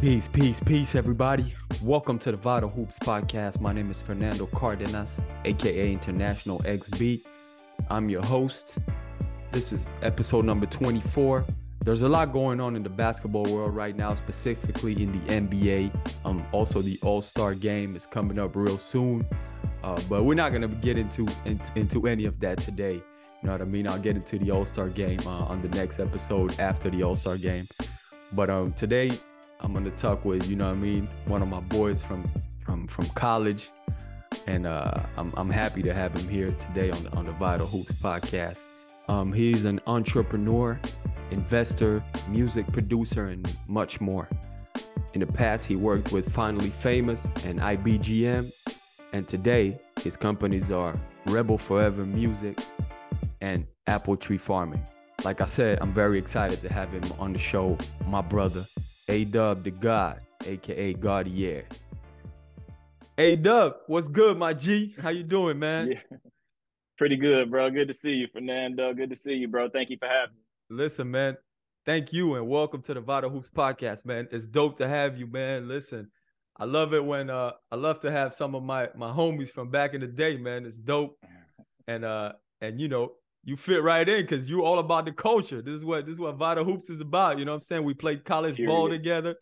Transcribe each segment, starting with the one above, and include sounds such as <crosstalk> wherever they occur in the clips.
Peace, peace, peace, everybody. Welcome to the Vital Hoops podcast. My name is Fernando Cardenas, aka International XB. I'm your host. This is episode number 24. There's a lot going on in the basketball world right now, specifically in the NBA. Um, also the All Star Game is coming up real soon, uh, but we're not gonna get into, into any of that today. You know what I mean? I'll get into the All Star Game uh, on the next episode after the All Star Game. But um, today I'm gonna talk with, you know what I mean, one of my boys from from from college. And uh, I'm, I'm happy to have him here today on the on the Vital Hoops podcast. Um, he's an entrepreneur, investor, music producer, and much more. In the past, he worked with Finally Famous and IBGM, and today his companies are Rebel Forever Music and Apple Tree Farming. Like I said, I'm very excited to have him on the show, my brother, Adubb Da Gawd, aka Gawdier. A Dub, what's good, my G? How you doing, man? Yeah. Pretty good, bro. Good to see you, Fernando. Good to see you, bro. Thank you for having me. Listen, man. Thank you and welcome to the Vital Hoops podcast, man. It's dope to have you, man. Listen, I love it when uh I love to have some of my my homies from back in the day, man. It's dope. <laughs> And uh and you know, you fit right in because you all about the culture. This is what this is what Vital Hoops is about. You know what I'm saying? We played college Period. ball together,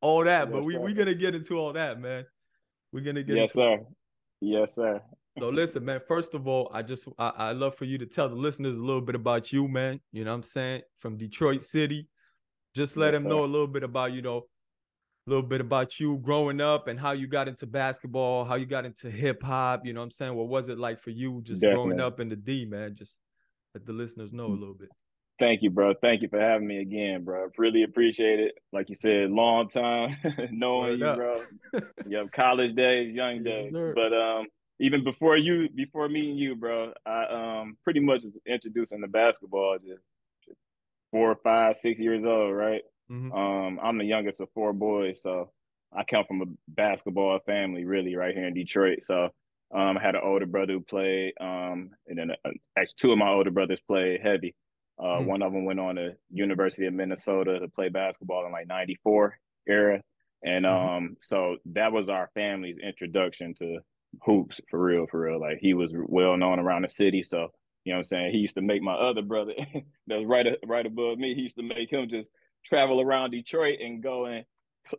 all that. yes, but we we're gonna get into all that, man. We're gonna get yes, sir. Yes, sir. so listen, man. First of all, I just I, I love for you to tell the listeners a little bit about you, man. You know what I'm saying? From Detroit City. Just let yes, them sir. know a little bit about, you know, a little bit about you growing up and how you got into basketball, how you got into hip hop. You know what I'm saying? What was it like for you just Definitely. growing up in the D, man? Just let the listeners know a little bit. Thank you, bro. Thank you for having me again, bro. Really appreciate it. Like you said, long time <laughs> knowing you, bro. <laughs> yep, college days, young days. Yes, but um, even before you, before meeting you, bro, I um pretty much was introduced into basketball just four, five, six years old, right? Mm-hmm. Um, I'm the youngest of four boys, so I come from a basketball family, really, right here in Detroit. So um, I had an older brother who played, um, and then uh, actually two of my older brothers played heavy. Uh, mm-hmm. One of them went on to University of Minnesota to play basketball in like '94 era, and mm-hmm. um, so that was our family's introduction to hoops for real, for real. Like he was well known around the city, so you know what I'm saying. He used to make my other brother <laughs> that was right right above me. He used to make him just travel around Detroit and go and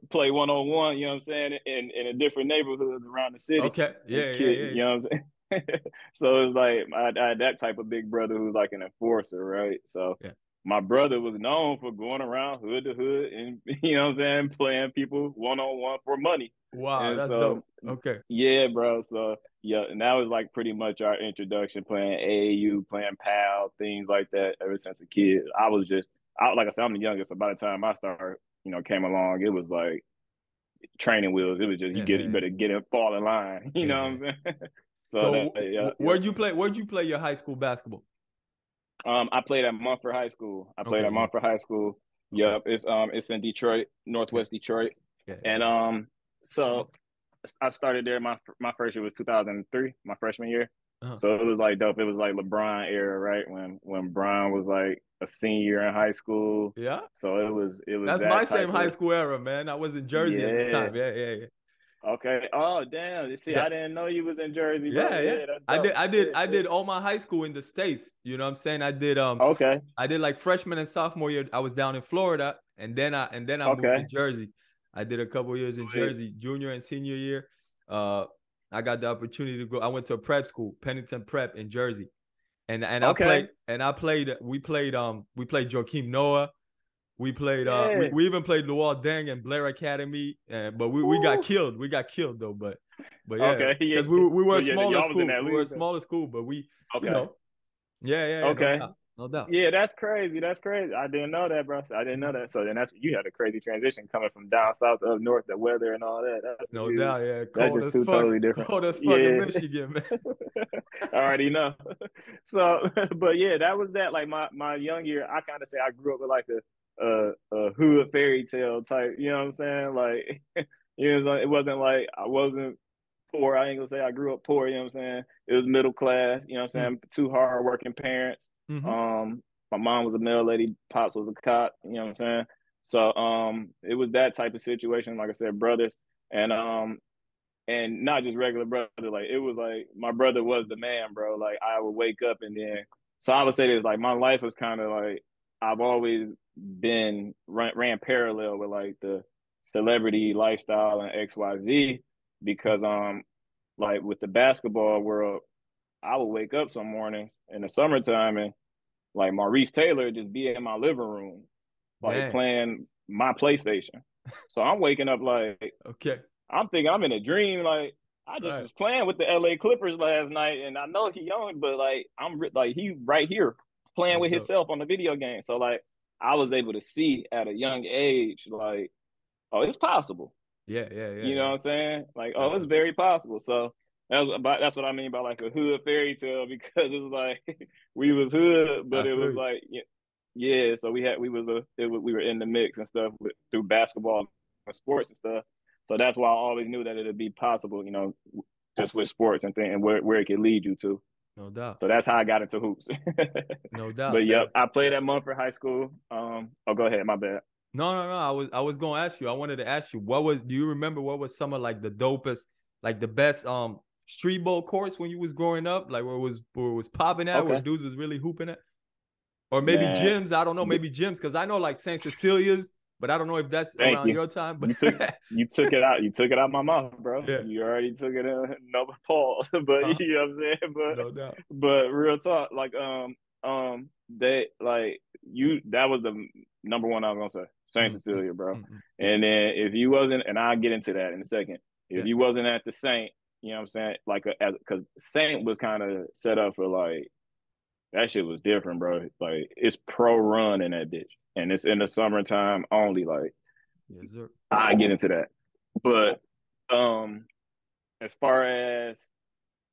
play one on one, you know what I'm saying, in, in a different neighborhoods around the city. Okay. Yeah, yeah, yeah, You know what I'm saying? <laughs> so it's like I, I, had that type of big brother who's like an enforcer, right? So yeah. my brother was known for going around hood to hood and <laughs> you know what I'm saying, playing people one on one for money. Wow, and that's so, dope. Okay. Yeah, bro. So yeah, and that was like pretty much our introduction, playing AAU, playing PAL, things like that ever since a kid. I was just I, like I said, I'm the youngest. So by the time I started you know, came along, it was like training wheels. It was just you yeah, get yeah. you better get in, fall in line. <laughs> You yeah. know what I'm saying? <laughs> so, so that, yeah, where'd you play? Where'd you play your high school basketball? Um, I played at Munford High School. I played okay, at Munford High School. Okay. Yep, it's um, it's in Detroit, Northwest Detroit, and um, so I started there. My my first year was 2003, my freshman year. Uh-huh. So it was like dope. It was like LeBron era, right? When when Bron was like a senior in high school. Yeah. So it was it was That's that my same of... high school era, man. I was in Jersey yeah. at the time. Yeah, yeah, yeah. Okay. Oh damn. You see, yeah. I didn't know you was in Jersey. Yeah, yeah. yeah I did I did I did all my high school in the States. You know what I'm saying? I did um okay. I did like freshman and sophomore year. I was down in Florida and then I and then I okay. moved to Jersey. I did a couple years in Jersey, junior and senior year. Uh I got the opportunity to go. I went to a prep school, Pennington Prep in Jersey, and and okay. I played and I played. We played um we played Joakim Noah. We played uh yeah. we, we, even played Luol Deng and Blair Academy, uh, but we, we got killed. We got killed though, but but yeah, because okay. we we were a smaller school. We were a smaller school, but we okay. you know yeah yeah, yeah okay. No no doubt. Yeah, that's crazy. That's crazy. I didn't know that, bro. I didn't know that. So then that's you had a crazy transition coming from down south up north, the weather and all that. That's no doubt, yeah. Cold that's just fuck, totally different. Cold as fuck yeah. in Michigan, man. I <laughs> already know. <laughs> So, <laughs> but yeah, that was that. Like my my young year, I kind of say I grew up with like a a, a hood fairy tale type. You know what I'm saying? Like, you know, it wasn't like I wasn't poor. I ain't gonna say I grew up poor. You know what I'm saying? It was middle class. You know what I'm saying? Mm. Two hard working parents. Mm-hmm. Um, my mom was a mail lady, pops was a cop. You know what I'm saying? So um, it was that type of situation. Like I said, brothers, and um, and not just regular brother. Like it was like my brother was the man, bro. Like I would wake up and then. So I would say this, like my life was kind of like I've always been ran, ran parallel with like the celebrity lifestyle and X Y Z because um like with the basketball world, I would wake up some mornings in the summertime and like Maurice Taylor just be in my living room, like Man. playing my PlayStation. So I'm waking up like, okay, I'm thinking I'm in a dream. Like I just right. was playing with the LA Clippers last night, and I know he young, but like I'm like he right here playing with himself on the video game. So like I was able to see at a young age, like, oh, it's possible. Yeah, yeah, yeah. You know what I'm saying? Like, oh, it's very possible. So that's about that's what I mean by like a hood fairy tale <laughs> because it's like we was hood, but it was like yeah, yeah. So we had we was a it, we were in the mix and stuff with, through basketball and sports and stuff. So that's why I always knew that it'd be possible, you know, just with sports and thing and where, where it could lead you to. No doubt. So that's how I got into hoops. <laughs> no doubt. But yep, I played at Munford High School. Um, oh, go ahead. My bad. No, no, no. I was I was gonna ask you. I wanted to ask you what was. Do you remember what was some of like the dopest, like the best um street ball courts when you was growing up, like where it was where it was popping at, okay. where dudes was really hooping at, or maybe Man. gyms. I don't know, maybe gyms because I know like Saint Cecilia's but I don't know if that's Thank around you. your time. But you took you took it out. You took it out my mouth, bro. <laughs> Yeah. You already took it in another <laughs> <laughs> Paul. but uh, you know what I'm saying? But no doubt. but real talk, like um um they like you that was the number one I was gonna say. Saint mm-hmm. Cecilia, bro. Mm-hmm. And then if you wasn't, and I'll get into that in a second. If yeah. you wasn't at the Saint, you know what I'm saying? Like, because Saint was kind of set up for like that shit was different, bro. Like it's pro run in that bitch, and it's in the summertime only. Like, yes, sir. I get into that, but um, as far as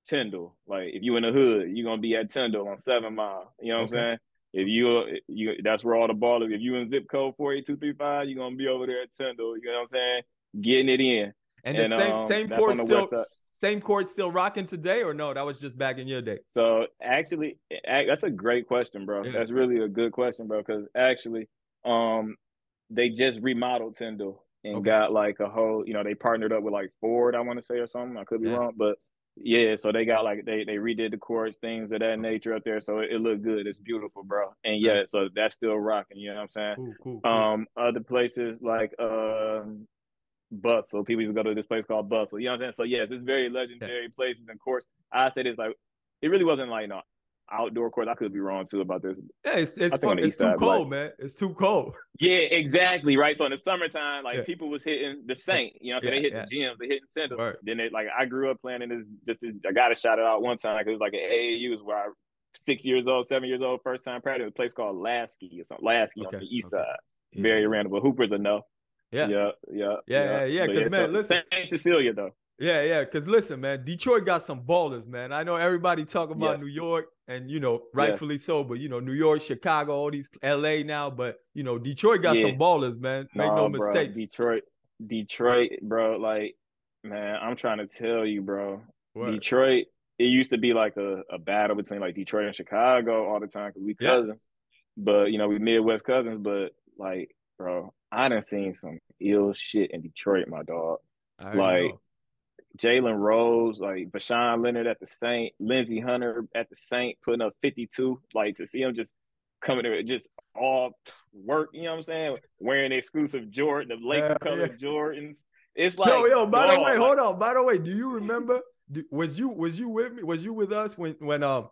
Tyndall, like if you in the hood, you're gonna be at Tyndall on Seven Mile. You know what okay. I'm saying? If you you that's where all the ball is. If you in zip code four eight two three five, you're gonna be over there at Tyndall. You know what I'm saying? Getting it in. And the same um, same court still same court still rocking today, or no? That was just back in your day. So actually, that's a great question, bro. Yeah. That's really a good question, bro. Because actually, um, they just remodeled Tyndall and okay. got like a whole. You know, they partnered up with like Ford, I want to say, or something. I could be yeah. wrong, but yeah. So they got like they they redid the courts, things of that nature up there. So it, it looked good. It's beautiful, bro. And yeah, nice. so that's still rocking. You know what I'm saying? Cool, cool, cool. Um, other places like um Bustle. People used to go to this place called Bustle. You know what I'm saying? So yes, it's very legendary yeah. places and courts. I say this like it really wasn't like no outdoor course. I could be wrong too about this. Yeah, it's it's, fun. it's too side, cold, like, man. It's too cold. <laughs> Yeah, exactly. Right. So in the summertime, like yeah. people was hitting the Saint. You know, so yeah, they hit yeah. the gyms, they hitting center. Right. Then they like I grew up playing in this. Just this, I got to shout it out one time because it was like an AAU is where I six years old, seven years old, first time practice. A place called Lasky or something. Lasky okay. on the east okay. side. Very random, but Hoopers enough. Yeah. Yeah. Yeah. Yeah. Yeah. Because yeah, man, so, listen. Saint Cecilia though. Yeah, yeah. Because listen, man, Detroit got some ballers, man. I know everybody talk about New York, and you know, rightfully so. But you know, New York, Chicago, all these L.A. now, but you know, Detroit got some ballers, man. Make no mistakes. Bro, Detroit, Detroit, bro. Like, man, I'm trying to tell you, bro. What? Detroit. It used to be like a, a battle between like Detroit and Chicago all the time because we cousins. But you know, we Midwest cousins. But like, bro, I done seen some ill shit in Detroit, my dog. like Jalen Rose, like Voshon Lenard at the Saint, Lindsey Hunter at the Saint, putting up 52. Like to see him just coming there, just all work, you know what I'm saying? Wearing exclusive Jordan, the Laker yeah, color yeah. Jordans. It's like yo, yo. By dog, the way, hold on. By the way, do you remember? Was you was you with me? Was you with us when when um,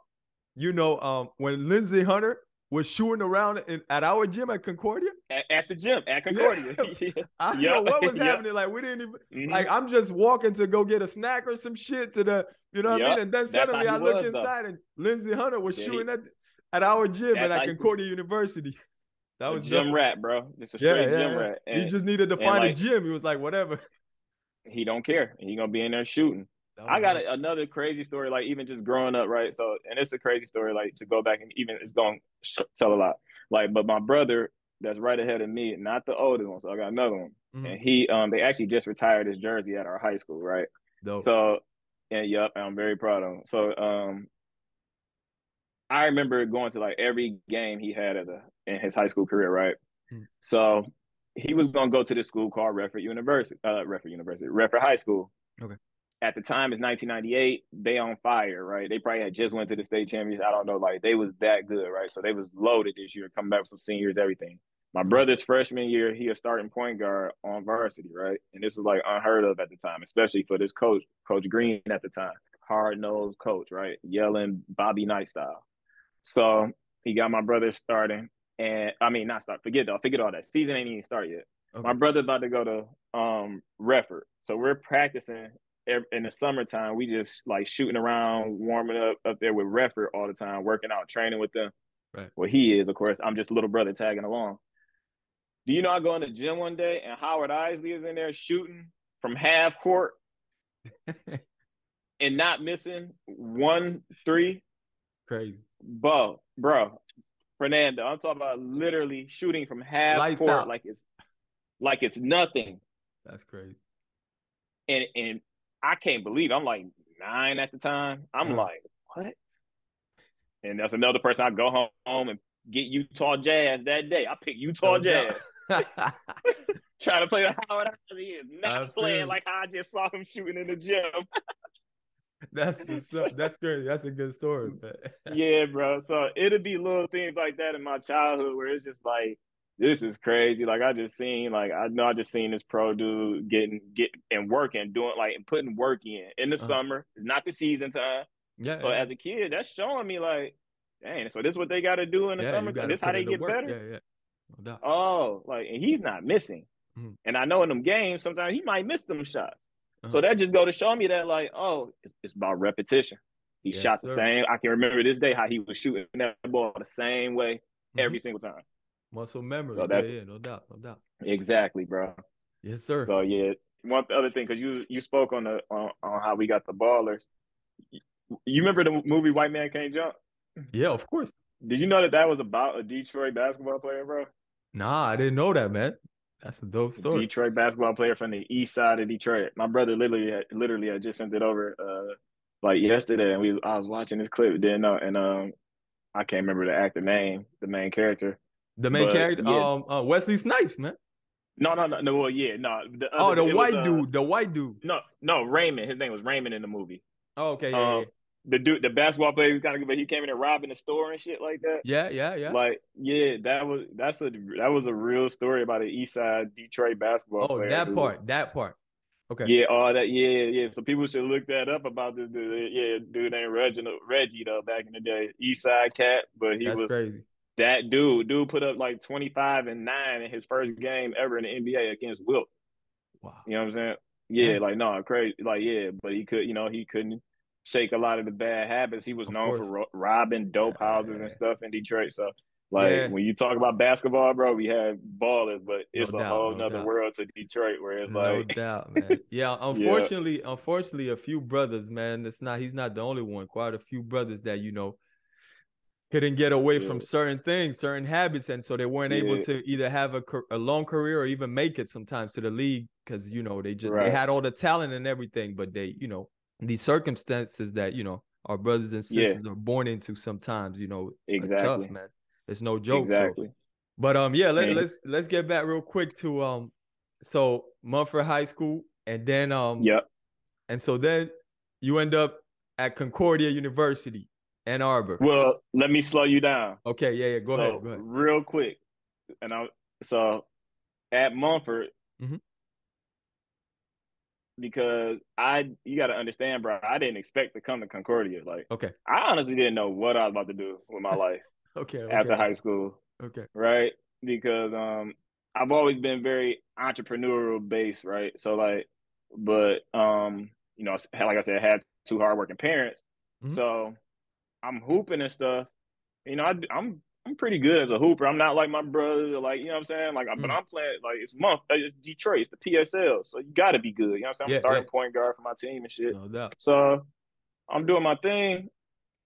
you know um when Lindsey Hunter was shooting around in, at our gym at Concordia. At, at the gym at Concordia. <laughs> <laughs> Yeah. I yep. know what was <laughs> happening. Like we didn't even mm-hmm. like I'm just walking to go get a snack or some shit to the you know what yep. I mean? And then suddenly I look was, inside though. and Lindsey Hunter was yeah, shooting he, at at our gym at Concordia University. That was gym rat, bro. Just a straight yeah, gym rat. And, he just needed to find like, a gym. He was like, whatever. He don't care. He gonna be in there shooting. I got a, another crazy story, like even just growing up, right? So, and it's a crazy story, like to go back and even it's going to tell a lot. Like, but my brother that's right ahead of me, not the oldest one, so I got another one, mm-hmm. and he, um, they actually just retired his jersey at our high school, right? Dope. So, and yep, I'm very proud of him. So, um, I remember going to like every game he had at the in his high school career, right? Mm-hmm. So, he was gonna go to this school called Redford University, uh, Redford University, Redford High School. Okay. At the time, it's 1998. They on fire, right? They probably had just went to the state championship. I don't know, like they was that good, right? So they was loaded this year, coming back with some seniors, everything. My brother's freshman year, he was starting point guard on varsity, right? And this was like unheard of at the time, especially for this coach, Coach Green at the time, hard nosed coach, right? Yelling Bobby Knight style. So he got my brother starting, and I mean not start. Forget though, forget all that. Season ain't even started yet. Okay. My brother about to go to um Redford, so we're practicing in the summertime. We just like shooting around, warming up up there with Redford all the time, working out, training with them. Right. Well, he is, of course. I'm just a little brother tagging along. Do you know I go in the gym one day and Howard Eisley is in there shooting from half court <laughs> and not missing one three? Crazy. Bro, bro, Fernando, I'm talking about literally shooting from half Lights court out. like it's like it's nothing. That's crazy. And and I can't believe it. I'm like nine at the time. I'm uh-huh. like, what? And that's another person I go home and get Utah Jazz that day. I pick Utah no Jazz. <laughs> <laughs> Trying to play the Howard is not playing like I just saw him shooting in the gym. <laughs> That's that's crazy. That's a good story. yeah, bro. So it'll be little things like that in my childhood where it's just like, this is crazy. Like I just seen, like I know I just seen this pro dude getting get and working, doing like and putting work in in the uh-huh. summer. Not the season time. Yeah. So yeah. as a kid, that's showing me like, dang. So this is what they got to do in the yeah, summer. This how they get work. better. Yeah, yeah. No oh, like and he's not missing. Mm-hmm. And I know in them games sometimes he might miss them shots. Uh-huh. So that just go to show me that like, oh, it's, it's about repetition. He yes, shot the sir. same. I can remember this day how he was shooting that ball the same way mm-hmm. every single time. Muscle memory. So that's yeah, no doubt, no doubt. Exactly, bro. Yes, sir. So yeah, one other thing because you you spoke on the on, on how we got the ballers. You remember the movie White Man Can't Jump? Yeah, of course. Did you know that that was about a Detroit basketball player, bro? Nah, I didn't know that, man. That's a dope story. Detroit basketball player from the east side of Detroit. My brother literally had, literally had just sent it over uh like yesterday and we was, I was watching this clip, didn't know, and um I can't remember the actor name, the main character. The main but, character, yeah. um uh, Wesley Snipes, man. No, no, no, no. Well, yeah, no. The oh, other, oh, the white was, uh, dude, the white dude. No, no, Raymond. His name was Raymond in the movie. Oh, okay, yeah, um, yeah the dude, the basketball player, was kind of but he came in and robbing the store and shit like that. Yeah, yeah, yeah. Like, yeah, that was that's a that was a real story about an East Side Detroit basketball oh, player. that part, that part. Okay. Yeah, all that. Yeah, yeah. So people should look that up about this dude. Yeah, dude named Reginald Reggie though back in the day, East Side cat, but he that's was crazy. That dude, dude put up like twenty five and nine in his first game ever in the NBA against Wilt. Wow. You know what I'm saying? Yeah, yeah. like no, crazy. Like yeah, but he could, you know, he couldn't shake a lot of the bad habits. He was of known course. for ro- robbing dope houses and stuff in Detroit. So, like yeah. when you talk about basketball, bro, we have ballers, but it's no a doubt, whole no nother doubt. world to Detroit where it's no like, no <laughs> doubt, man. Yeah, unfortunately, yeah. unfortunately, a few brothers, man. It's not he's not the only one. Quite a few brothers that you know couldn't get away yeah. from certain things, certain habits, and so they weren't yeah. able to either have a, a long career or even make it sometimes to the league because you know they just right. they had all the talent and everything, but they you know these circumstances that you know our brothers and sisters yeah. are born into sometimes you know exactly tough man it's no joke exactly so. but um yeah let, let's let's get back real quick to um so Munford High School and then um yep and so then you end up at Concordia University Ann Arbor well let me slow you down okay yeah yeah go so, ahead go ahead real quick and I so at Munford mm-hmm because I you got to understand, bro. I didn't expect to come to Concordia. Like, okay, I honestly didn't know what I was about to do with my <laughs> life. okay, okay, after high school. Okay, right? Because um, I've always been very entrepreneurial based, right? So like, but um, you know, like I said, I had two hardworking parents, mm-hmm. so I'm hooping and stuff. You know, I, I'm I'm pretty good as a hooper. I'm not like my brother, like you know what I'm saying. Like, mm. but I'm playing like it's month, it's Detroit, it's the PSL, so you got to be good. You know what I'm saying? I'm yeah, starting yeah. point guard for my team and shit. No doubt. So I'm doing my thing,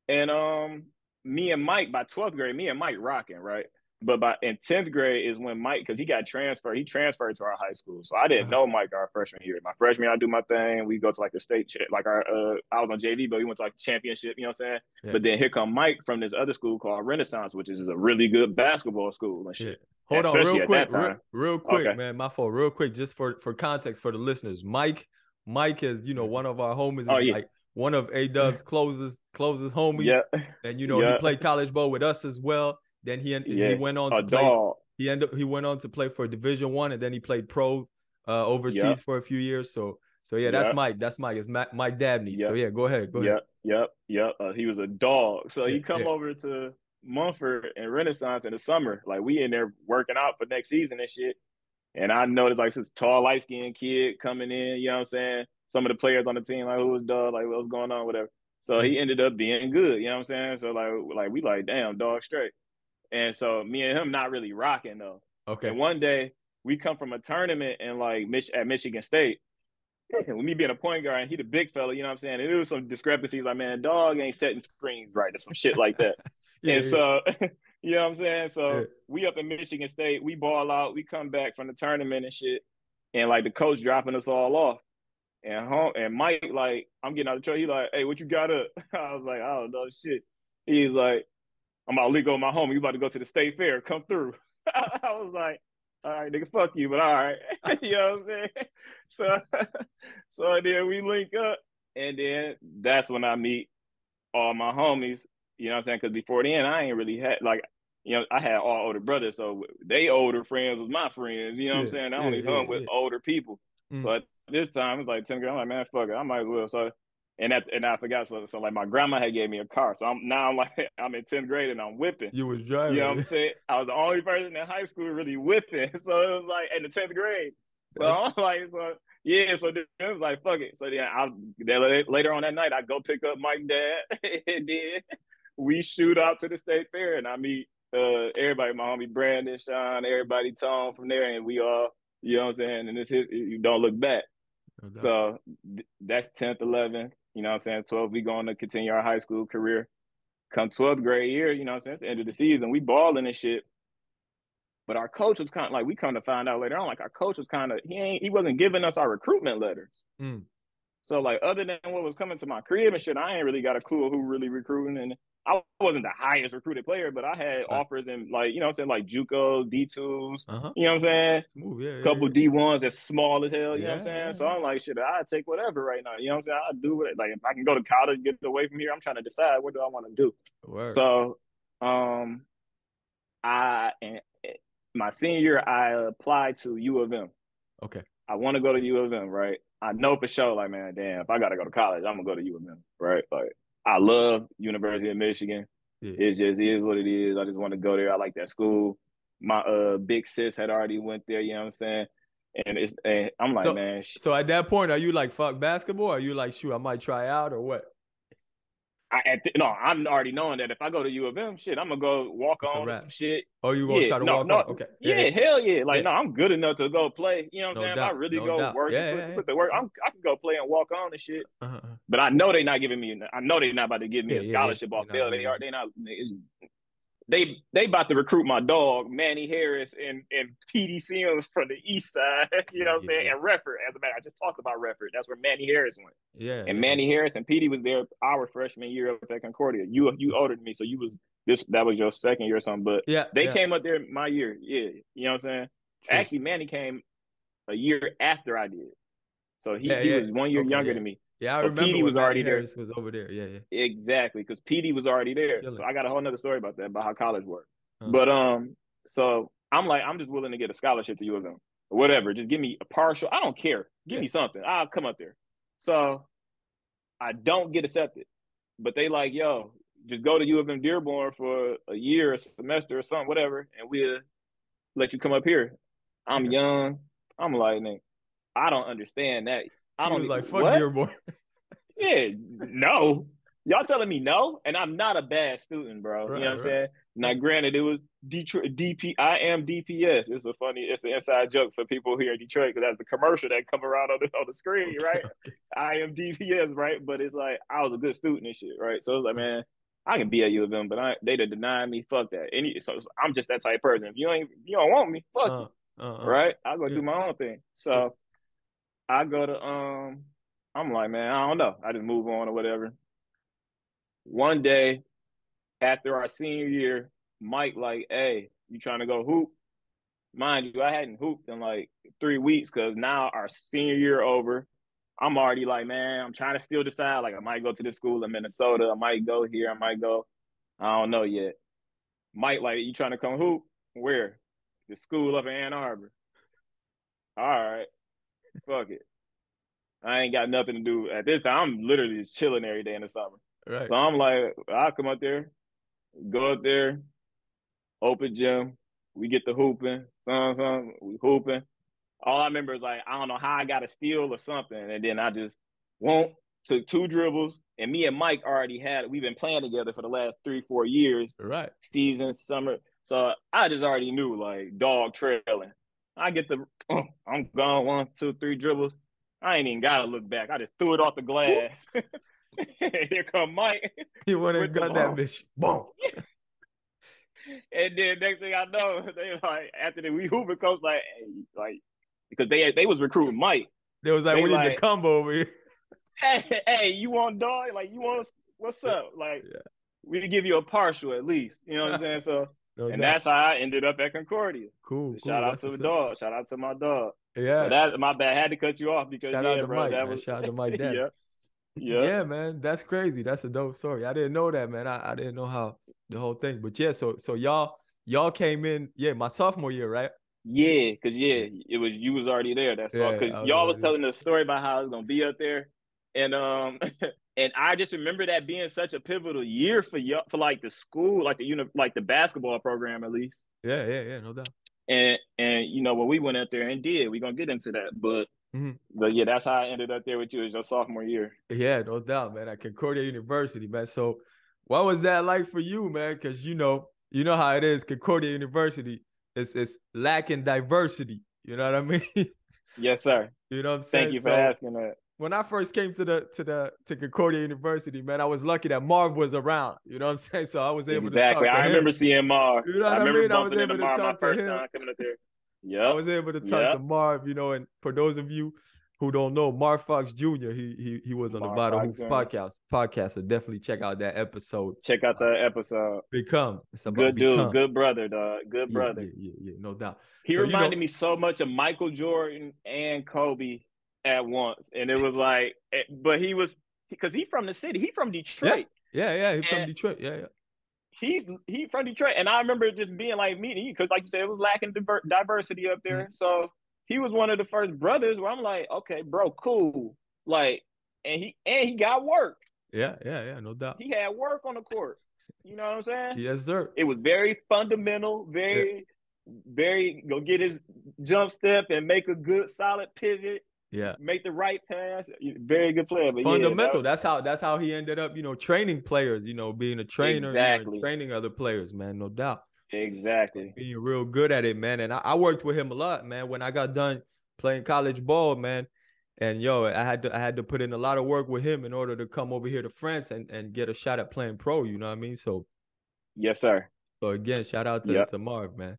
and um, me and Mike by 12th grade, me and Mike rocking right. But by in tenth grade is when Mike, because he got transferred, he transferred to our high school. So I didn't uh-huh. know Mike our freshman year. My freshman year, I do my thing. We go to like the state, like our, uh, I was on JV, but we went to like championship. You know what I'm saying? Yeah. But then here come Mike from this other school called Renaissance, which is a really good basketball school and shit. Hold on, real quick, real, real, quick, okay. man. My fault, real quick, just for for context for the listeners. Mike, Mike is you know one of our homies. Oh, yeah. like one of A Dub's <laughs> closest closest homies. Yeah. And you know yeah. he played college ball with us as well. Then he yeah. he went on to play. He ended he went on to play for Division One, and then he played pro uh, overseas yep. for a few years. So so yeah, that's yep. Mike. That's Mike. It's Mike, Mike Dabney. Yep. So yeah, go ahead. Go ahead. Yep. Yep. Yep. Uh, he was a dog. So he come over to Munford and Renaissance in the summer. Like we in there working out for next season and shit. And I noticed like this tall, light skinned kid coming in, you know what I'm saying? Some of the players on the team, like who was dog, like what was going on, whatever. So he ended up being good, you know what I'm saying? So like like we like, damn, dog straight. And so me and him not really rocking though. Okay. And one day we come from a tournament and like Mich- at Michigan State. <clears throat> With me being a point guard and he the big fella, you know what I'm saying? And there was some discrepancies like, man, dog ain't setting screens right or some shit like that. <laughs> yeah, and yeah. so <laughs> you know what I'm saying? So yeah. we up in Michigan State, we ball out, we come back from the tournament and shit. And like the coach dropping us all off. And home and Mike, like, I'm getting out of the truck. He like, hey, what you got up? <laughs> I was like, I don't know shit. He's like, I'm about to leave go my home. You about to go to the state fair. Come through. <laughs> I was like, all right, nigga, fuck you, but all right. <laughs> you know what I'm saying? <laughs> So so then we link up and then that's when I meet all my homies. You know what I'm saying? Because before then I ain't really had like you know, I had all older brothers, so they older friends was my friends. You know what yeah, I'm saying? I yeah, only yeah, hung with older people. Mm. So at this time it's like 10 I'm like, man, fuck it. I might as well. So and that, and I forgot so, so like my grandma had gave me a car. So I'm now I'm like <laughs> I'm in 10th grade and I'm whipping. You was driving you know what I'm saying? I was the only person in high school really whipping. <laughs> So it was like in the 10th grade. So I'm like so yeah so then it was like fuck it. So then I then later on that night I go pick up Mike dad. <laughs> And then we shoot out to the state fair and I meet uh everybody my homie Brandon Sean everybody Tom from there and we all you know what I'm saying? And it's his, you don't look back. So that's 10th 11th you know what I'm saying? 12, we going to continue our high school career. Come 12th grade year, you know what I'm saying? It's the end of the season. We balling and shit. But our coach was kind of like, we come to find out later on, like our coach was kind of, he ain't, he wasn't giving us our recruitment letters. Mm. So like other than what was coming to my crib and shit, I ain't really got a clue who really recruiting. And I wasn't the highest recruited player, but I had offers in like, you know I'm saying, like JUCO, D2s, uh-huh. you know what I'm saying? Smooth, yeah, Couple yeah, D1s that's small as hell, you know what I'm saying? So I'm like, shit, I take whatever right now. You know what I'm saying? I do it. Like if I can go to college, get away from here, I'm trying to decide what do I want to do. Word. So um I and my senior year I applied to U of M. Okay. I want to go to U of M, right? I know for sure, like, man, damn, if I gotta go to college, I'm gonna go to U of M, right? Like I love University of Michigan. Yeah. It just is what it is. I just want to go there. I like that school. My uh big sis had already went there, you know what I'm saying? And it's and I'm like, so, man. So at that point, are you like fuck basketball? Or are you like, shoot, I might try out or what? I at the, no, I'm already knowing that if I go to U of M, shit, I'm gonna go walk on some shit. Oh, you gonna yeah, try to no, walk no, on? Okay. Yeah, yeah, hell yeah. Like, yeah. no, I'm good enough to go play. You know what I'm no saying? Doubt. I really no go doubt. work, yeah, put, put, the work. I'm, I can go play and walk on and shit. Uh-huh. But I know they're not giving me. I know they're not about to give me a scholarship off bail. They are. They not they they about to recruit my dog Manny Harris and and PD Sims from the East Side. <laughs> You know what I'm saying? And Redford, as a matter, I just talked about Redford. That's where Manny Harris went. Yeah. And Manny Harris and PD was there our freshman year up at Concordia. You you older than me, so you was this that was your second year or something. But yeah, they yeah. came up there my year. Yeah, you know what I'm saying? True. Actually, Manny came a year after I did. So he, yeah, he was one year okay, younger than me. Yeah, I so remember PD was already Harris there. Was over there. Yeah, yeah. Exactly, because PD was already there. So I got a whole nother story about that about how college worked. Uh-huh. But um, so I'm like, I'm just willing to get a scholarship to U of M, or whatever. Just give me a partial. I don't care. Give yeah. me something. I'll come up there. So I don't get accepted, but they like, yo, just go to U of M Dearborn for a year, a semester, or something, whatever, and we'll let you come up here. I'm young. I'm like, I don't understand that. I don't like fuck what? Dearborn. <laughs> yeah, no. Y'all telling me no, and I'm not a bad student, bro. Right, you know what I'm saying? Now, granted, it was Detroit DP. I am DPS. It's a funny, it's an inside joke for people here in Detroit because that's the commercial that come around on the on the screen, right? I am DPS, right? But it's like I was a good student and shit, right? So it's like, man, I can be at U of M, but I, they deny me. Fuck that. Any, so, so, I'm just that type of person. If you ain't, you don't want me, fuck uh, you, uh, uh, right? I go yeah. do my own thing. So I go to um, I'm like, man, I don't know. I just move on or whatever one day after our senior year, Mike like, hey, you trying to go hoop? mind you, I hadn't hooped in like three weeks because now our senior year over. I'm already like, man, I'm trying to still decide. Like, I might go to the school in Minnesota. I might go here. I might go. I don't know yet. Mike, like, you trying to come hoop? Where? The school up in Ann Arbor. All right. Fuck it. I ain't got nothing to do at this time. I'm literally just chilling every day in the summer. Right. So I'm like, I'll come up there, go up there, open gym. We get the hooping, some, some, we hooping. All I remember is like, I don't know how I got a steal or something. And then I just won't took two dribbles. And me and Mike already had, we've been playing together for the last three, four years. Right. Season, summer. So I just already knew like dog trailing. I get the, oh, I'm gone one, two, three dribbles. I ain't even gotta look back. I just threw it off the glass. <laughs> Here come Mike. <laughs> He went and got that bitch. Boom. <laughs> and then next thing I know, they like after the we Hoover coach like, hey, like because they they was recruiting Mike. They was like, they we like, need to come over here. Hey, hey, you want dog? Like you want what's up? Like yeah. we give you a partial at least. You know what I'm saying? So no and doubt. that's how I ended up at Concordia. Cool. Shout cool. out that's to the dog. Shout out to my dog. Yeah. So that my bad. I had to cut you off because shout yeah, out to bro, Mike. That man. was... Shout out to <laughs> Mike dad. yeah. Yeah. Yeah, man. That's crazy. That's a dope story. I didn't know that, man. I, I didn't know how the whole thing. But yeah, so so y'all y'all came in, yeah, my sophomore year, right? Yeah, cause yeah, it was you was already there. That's yeah, all. Cause was y'all was telling the story about how I was gonna be up there, and um, <laughs> and I just remember that being such a pivotal year for y'all for like the school, like the uni, like the basketball program at least. Yeah, yeah, yeah, no doubt. And and you know when we went out there and did, we gonna get into that, but mm-hmm. but yeah, that's how I ended up there with you as your sophomore year. Yeah, no doubt, man. At Concordia University, man. So what was that like for you, man? Because you know, you know how it is, Concordia University is it's lacking diversity. You know what I mean? <laughs> Yes, sir. You know what I'm saying? Thank you for asking that. When I first came to the to the to Concordia University, man, I was lucky that Marv was around. You know what I'm <laughs> saying? So I was able exactly. to talk to him Exactly I him. remember seeing Marv. You know what I, I mean? I was able to Marv talk to him. Yeah, I was able to talk yep. to Marv. You know, and for those of you who don't know, Marv Fox Jr. He he he was on Mark the Vital Hoops podcast. Podcast, so definitely check out that episode. Check out that episode. Become. It's about good dude, become. good brother, dog. Good brother. Yeah, yeah, yeah, yeah no doubt. He so, reminded you know, me so much of Michael Jordan and Kobe at once, and it was like, eh, but he was because he from the city. He from Detroit. Yeah, yeah, yeah he from Detroit. Yeah, yeah. He's he from Detroit, and I remember just being like meeting you because, like you said, it was lacking diver- diversity up there. Mm-hmm. So he was one of the first brothers where I'm like, okay, bro, cool. Like, and he and he got work. Yeah, yeah, yeah, no doubt. He had work on the court. You know what I'm saying? Yes, sir. It was very fundamental, very, yeah. very go get his jump step and make a good solid pivot. Yeah. Make the right pass. Very good player. But Fundamental. Yeah, that that's how that's how he ended up, you know, training players, you know, being a trainer, exactly. you know, training other players, man, no doubt. Exactly. Being real good at it, man. And I, I, worked with him a lot, man. When I got done playing college ball, man. And yo, I had to I had to put in a lot of work with him in order to come over here to France and, and get a shot at playing pro. You know what I mean? So Yes, sir. So again, shout out to, yep. to Marv, man.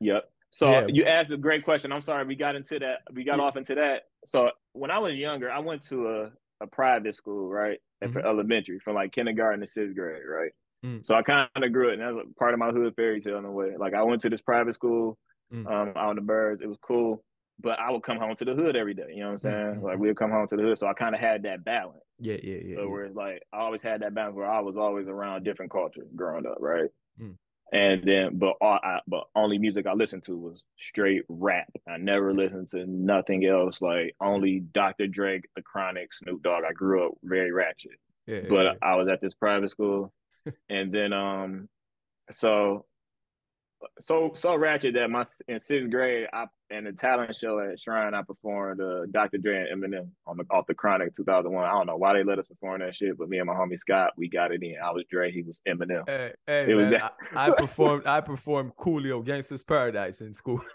Yep. So yeah. you asked a great question. I'm sorry, we got into that. We got yeah. off into that. So when I was younger, I went to a, a private school, right? Mm-hmm. for elementary, from like kindergarten to sixth grade, right? Mm. So I kind of grew it, and that's part of my hood fairy tale in a way. Like I went to this private school mm. um, out in the birds. It was cool, but I would come home to the hood every day. You know what I'm saying? Mm-hmm. Like we'd come home to the hood, so I kind of had that balance. Yeah, yeah, yeah. So yeah. where it's like I always had that balance where I was always around different cultures growing up, right? Mm. And then, but all I, but only music I listened to was straight rap. I never listened to nothing else. Like only Dr. Dre, The Chronic, Snoop Dogg. I grew up very ratchet. Yeah, but yeah, yeah. I was at this private school <laughs> and then um, so so so ratchet that my in sixth grade, I in the talent show at Shrine, I performed uh, Dr. Dre and Eminem on the off the Chronic 2001. I don't know why they let us perform that shit, but me and my homie Scott, we got it in. I was Dre, he was Eminem. Hey, hey it man, I, I, performed I performed Coolio Gangsta's Paradise in school. <laughs>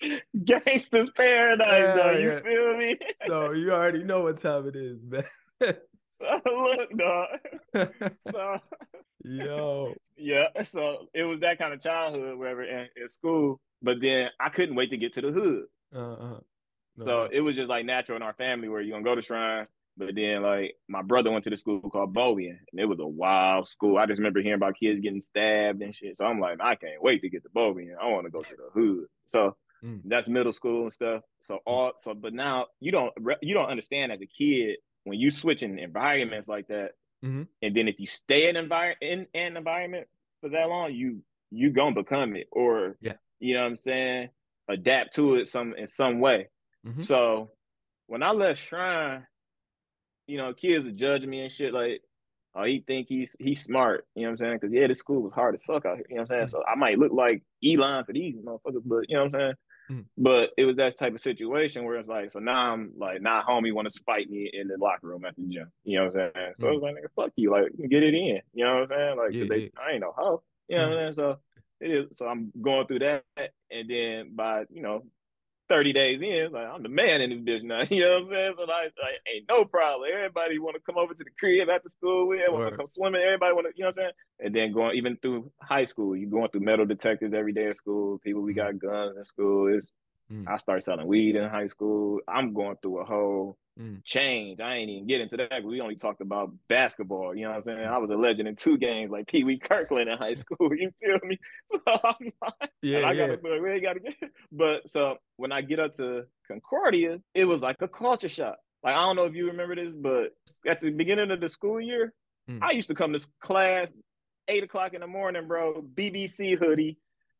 <laughs> Gangsta's paradise, yeah, though. You yeah. feel me? so you already know what time it is, man. <laughs> so, <laughs> look, dog. <laughs> so yo, <laughs> yeah. So it was that kind of childhood, wherever in, in school. But then I couldn't wait to get to the hood. Uh-huh. No, so no. it was just like natural in our family where you're gonna go to Shrine, But then like my brother went to the school called Bowien, and it was a wild school. I just remember hearing about kids getting stabbed and shit. So I'm like, I can't wait to get to Bowien. I want to go to the hood. So mm. that's middle school and stuff. So mm. all so, but now you don't you don't understand as a kid when you switch in environments like that, mm-hmm. and then if you stay in environment in an environment for that long, you you gonna become it, or yeah, you know what I'm saying, adapt to it some in some way. Mm-hmm. So when I left Shrine, you know, kids would judge me and shit like, oh, he think he's he's smart. You know what I'm saying? Because yeah, this school was hard as fuck out here. You know what I'm saying? Mm-hmm. So I might look like Elon for these motherfuckers, but you know what I'm saying? Mm-hmm. But it was that type of situation where it's like, so now I'm like, now homie want to fight me in the locker room at the gym. You know what I'm saying? So mm-hmm. I was like, nigga, fuck you, like get it in. You know what I'm saying? Like, yeah, they, yeah. I ain't no hoe. You know what I'm saying? So it is. So I'm going through that, and then by you know 30 days in, like I'm the man in this bitch now. <laughs> You know what I'm saying? So like, like ain't no problem. Everybody want to come over to the crib after school. We want to come swimming. Everybody want to, you know what I'm saying? And then going even through high school, you going through metal detectors every day at school. People we got guns in school. It's mm. I started selling weed in high school. I'm going through a whole mm. change. I ain't even get into that. We only talked about basketball. You know what I'm saying? I was a legend in two games, like Pee Wee Kirkland in high <laughs> school. You feel me? <laughs> So I'm like, yeah, I gotta yeah. we ain't gotta get. But so when I get up to Concordia, it was like a culture shock. Like I don't know if you remember this, but at the beginning of the school year, mm. I used to come to class eight o'clock in the morning, bro. BBC hoodie,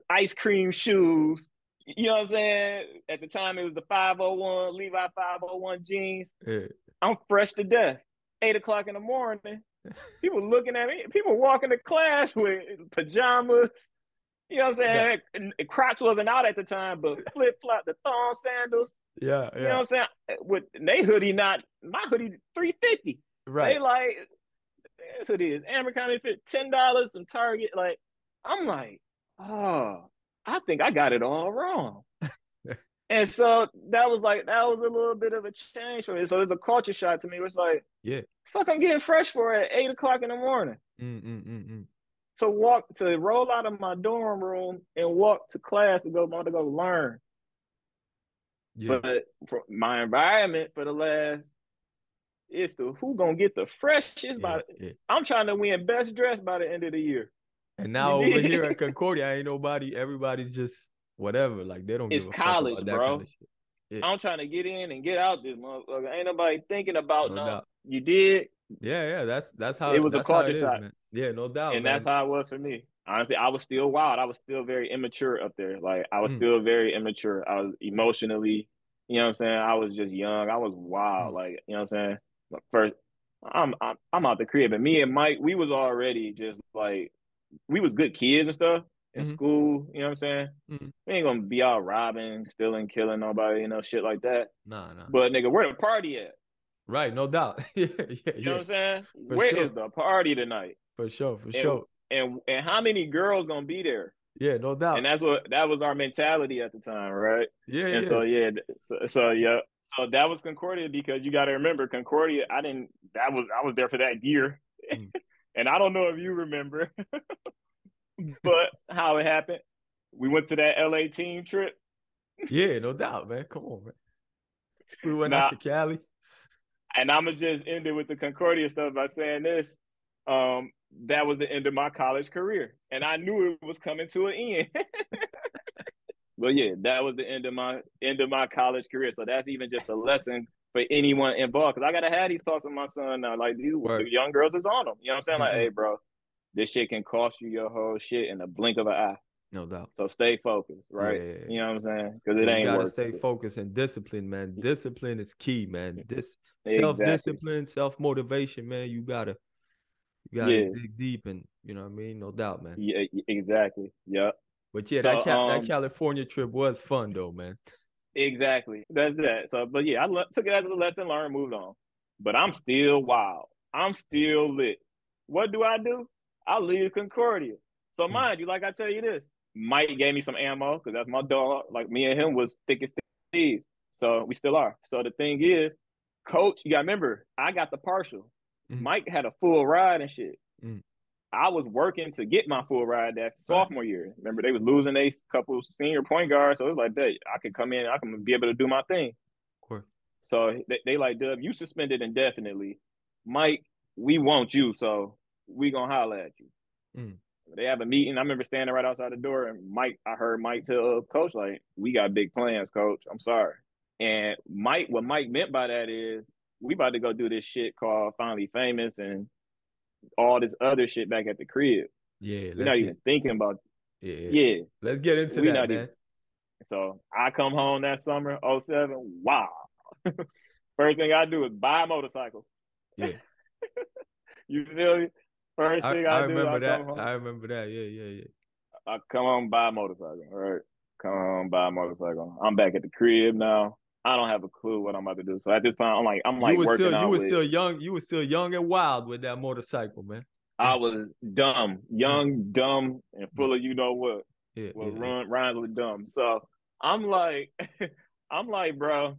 ice cream shoes, you know what I'm saying? At the time, it was the 501 Levi 501 jeans. Yeah. I'm fresh to death. Eight o'clock in the morning. <laughs> People looking at me. People walking to class with pajamas. You know what I'm saying? Yeah. Crocs wasn't out at the time, but <laughs> flip flop, the thong sandals. Yeah, yeah. You know what I'm saying? With they hoodie, not my hoodie, three fifty. Right. They like this hoodie is Amber County fit ten dollars from Target. Like I'm like, oh, I think I got it all wrong. <laughs> and so that was like that was a little bit of a change for me. So it's a culture shock to me. It's like, yeah, fuck, I'm getting fresh for it at eight o'clock in the morning. Mm-mm-mm-mm. To walk to roll out of my dorm room and walk to class to go to go learn. Yeah. But for my environment for the last it's the who gonna get the freshest yeah, by yeah. I'm trying to win best dress by the end of the year. And now over here at <laughs> Concordia, ain't nobody, everybody just whatever. Like they don't it's give a college, fuck about bro. Kind of yeah. I'm trying to get in and get out this motherfucker. Ain't nobody thinking about no. no. You did. Yeah, yeah. That's that's how it was a culture shot. Yeah, no doubt. And man. that's how it was for me. Honestly, I was still wild. I was still very immature up there. Like I was mm. still very immature. I was emotionally, you know what I'm saying? I was just young. I was wild. Mm. Like, you know what I'm saying? First I'm, I'm I'm out the crib, and me and Mike, we was already just like we was good kids and stuff in mm-hmm. school. You know what I'm saying? Mm-hmm. We ain't gonna be out robbing, stealing, killing nobody, you know, shit like that. No, no. But nigga, where the party at? Right, no doubt. <laughs> yeah, yeah, you know what I'm saying? For Where sure. is the party tonight? For sure, for and, sure. And and how many girls gonna be there? Yeah, no doubt. And that's what that was our mentality at the time, right? Yeah. And so yeah, so, so yeah, so that was Concordia because you got to remember Concordia. I didn't. That was I was there for that year, mm. <laughs> and I don't know if you remember, <laughs> but how it happened. We went to that LA team trip. yeah, no doubt, man. Come on, man. We went now, out to Cali. And I'm gonna just end it with the Concordia stuff by saying this. Um, that was the end of my college career, and I knew it was coming to an end. <laughs> but yeah, that was the end of my end of my college career. So that's even just a lesson for anyone involved. Cause I gotta have these talks with my son now. Like these young girls is on them. You know what I'm saying? Like, mm-hmm. hey, bro, this shit can cost you your whole shit in the blink of an eye. No doubt. So stay focused, right? Yeah. You know what I'm saying? Because it you ain't. Gotta stay focused and disciplined, man. Discipline is key, man. This exactly. self discipline, self motivation, man. You gotta, you gotta yeah. dig deep, and you know what I mean. No doubt, man. Yeah, exactly. Yep. But yeah, so, that um, that California trip was fun though, man. Exactly. That's that. So, but yeah, I le- took it as a lesson learned, moved on. But I'm still wild. I'm still lit. What do I do? I leave Concordia. So mm. mind you, like I tell you this, Mike gave me some ammo because that's my dog. Like me and him was thick as thieves. So we still are. So the thing is, coach, you gotta remember, I got the partial. Mm. Mike had a full ride and shit. Mm. I was working to get my full ride that sophomore year. Remember, they was losing a couple senior point guards, so it was like that. I could come in, I can be able to do my thing. Cool. So they, they like, Dub, you suspended indefinitely. Mike, we want you, so we gonna holler at you. Mm. They have a meeting. I remember standing right outside the door, and Mike, I heard Mike tell coach like, "We got big plans, coach. I'm sorry." And Mike, what Mike meant by that is, we about to go do this shit called Finally Famous and all this other shit back at the crib. Yeah, we're not get, even thinking about. Yeah, yeah. Let's get into we that, man. Even, so I come home that summer, 07, Wow. <laughs> First thing I do is buy a motorcycle. Yeah. <laughs> you feel me? First thing I, I, I remember do, that. I, I remember that. Yeah, yeah, yeah. I come home buy a motorcycle. All right. Come home buy a motorcycle. I'm back at the crib now. I don't have a clue what I'm about to do. So at this point, I'm like, I'm like you working still. You were with, still young. You were still young and wild with that motorcycle, man. I was dumb, young, dumb, and full of you know what. Yeah, well, yeah, run, rhymes with dumb. So I'm like, <laughs> I'm like, bro,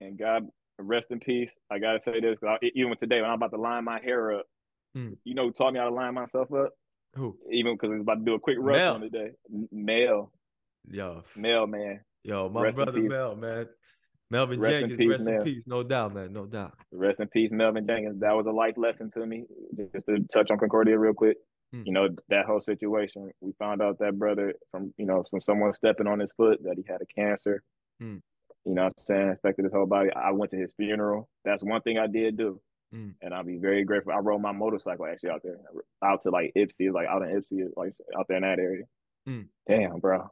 and God rest in peace. I gotta say this because even today when I'm about to line my hair up, hmm. you know who taught me how to line myself up? Who? Even because I was about to do a quick rush Mel. on today. Mel. Yo. Mel, man. Yo, my rest brother Mel, man. Melvin rest Jenkins, in peace, rest Mel. in peace, no doubt, man, no doubt. Rest in peace, Melvin Jenkins. That was a life lesson to me. Just to touch on Concordia real quick. Hmm. You know, that whole situation. We found out that brother from, you know, from someone stepping on his foot that he had a cancer. Hmm. You know what I'm saying? Affected his whole body. I went to his funeral. That's one thing I did do. Hmm. And I'll be very grateful. I rode my motorcycle actually out there, out to like Ypsi, like out in Ypsi, like out there in that area. Damn, bro.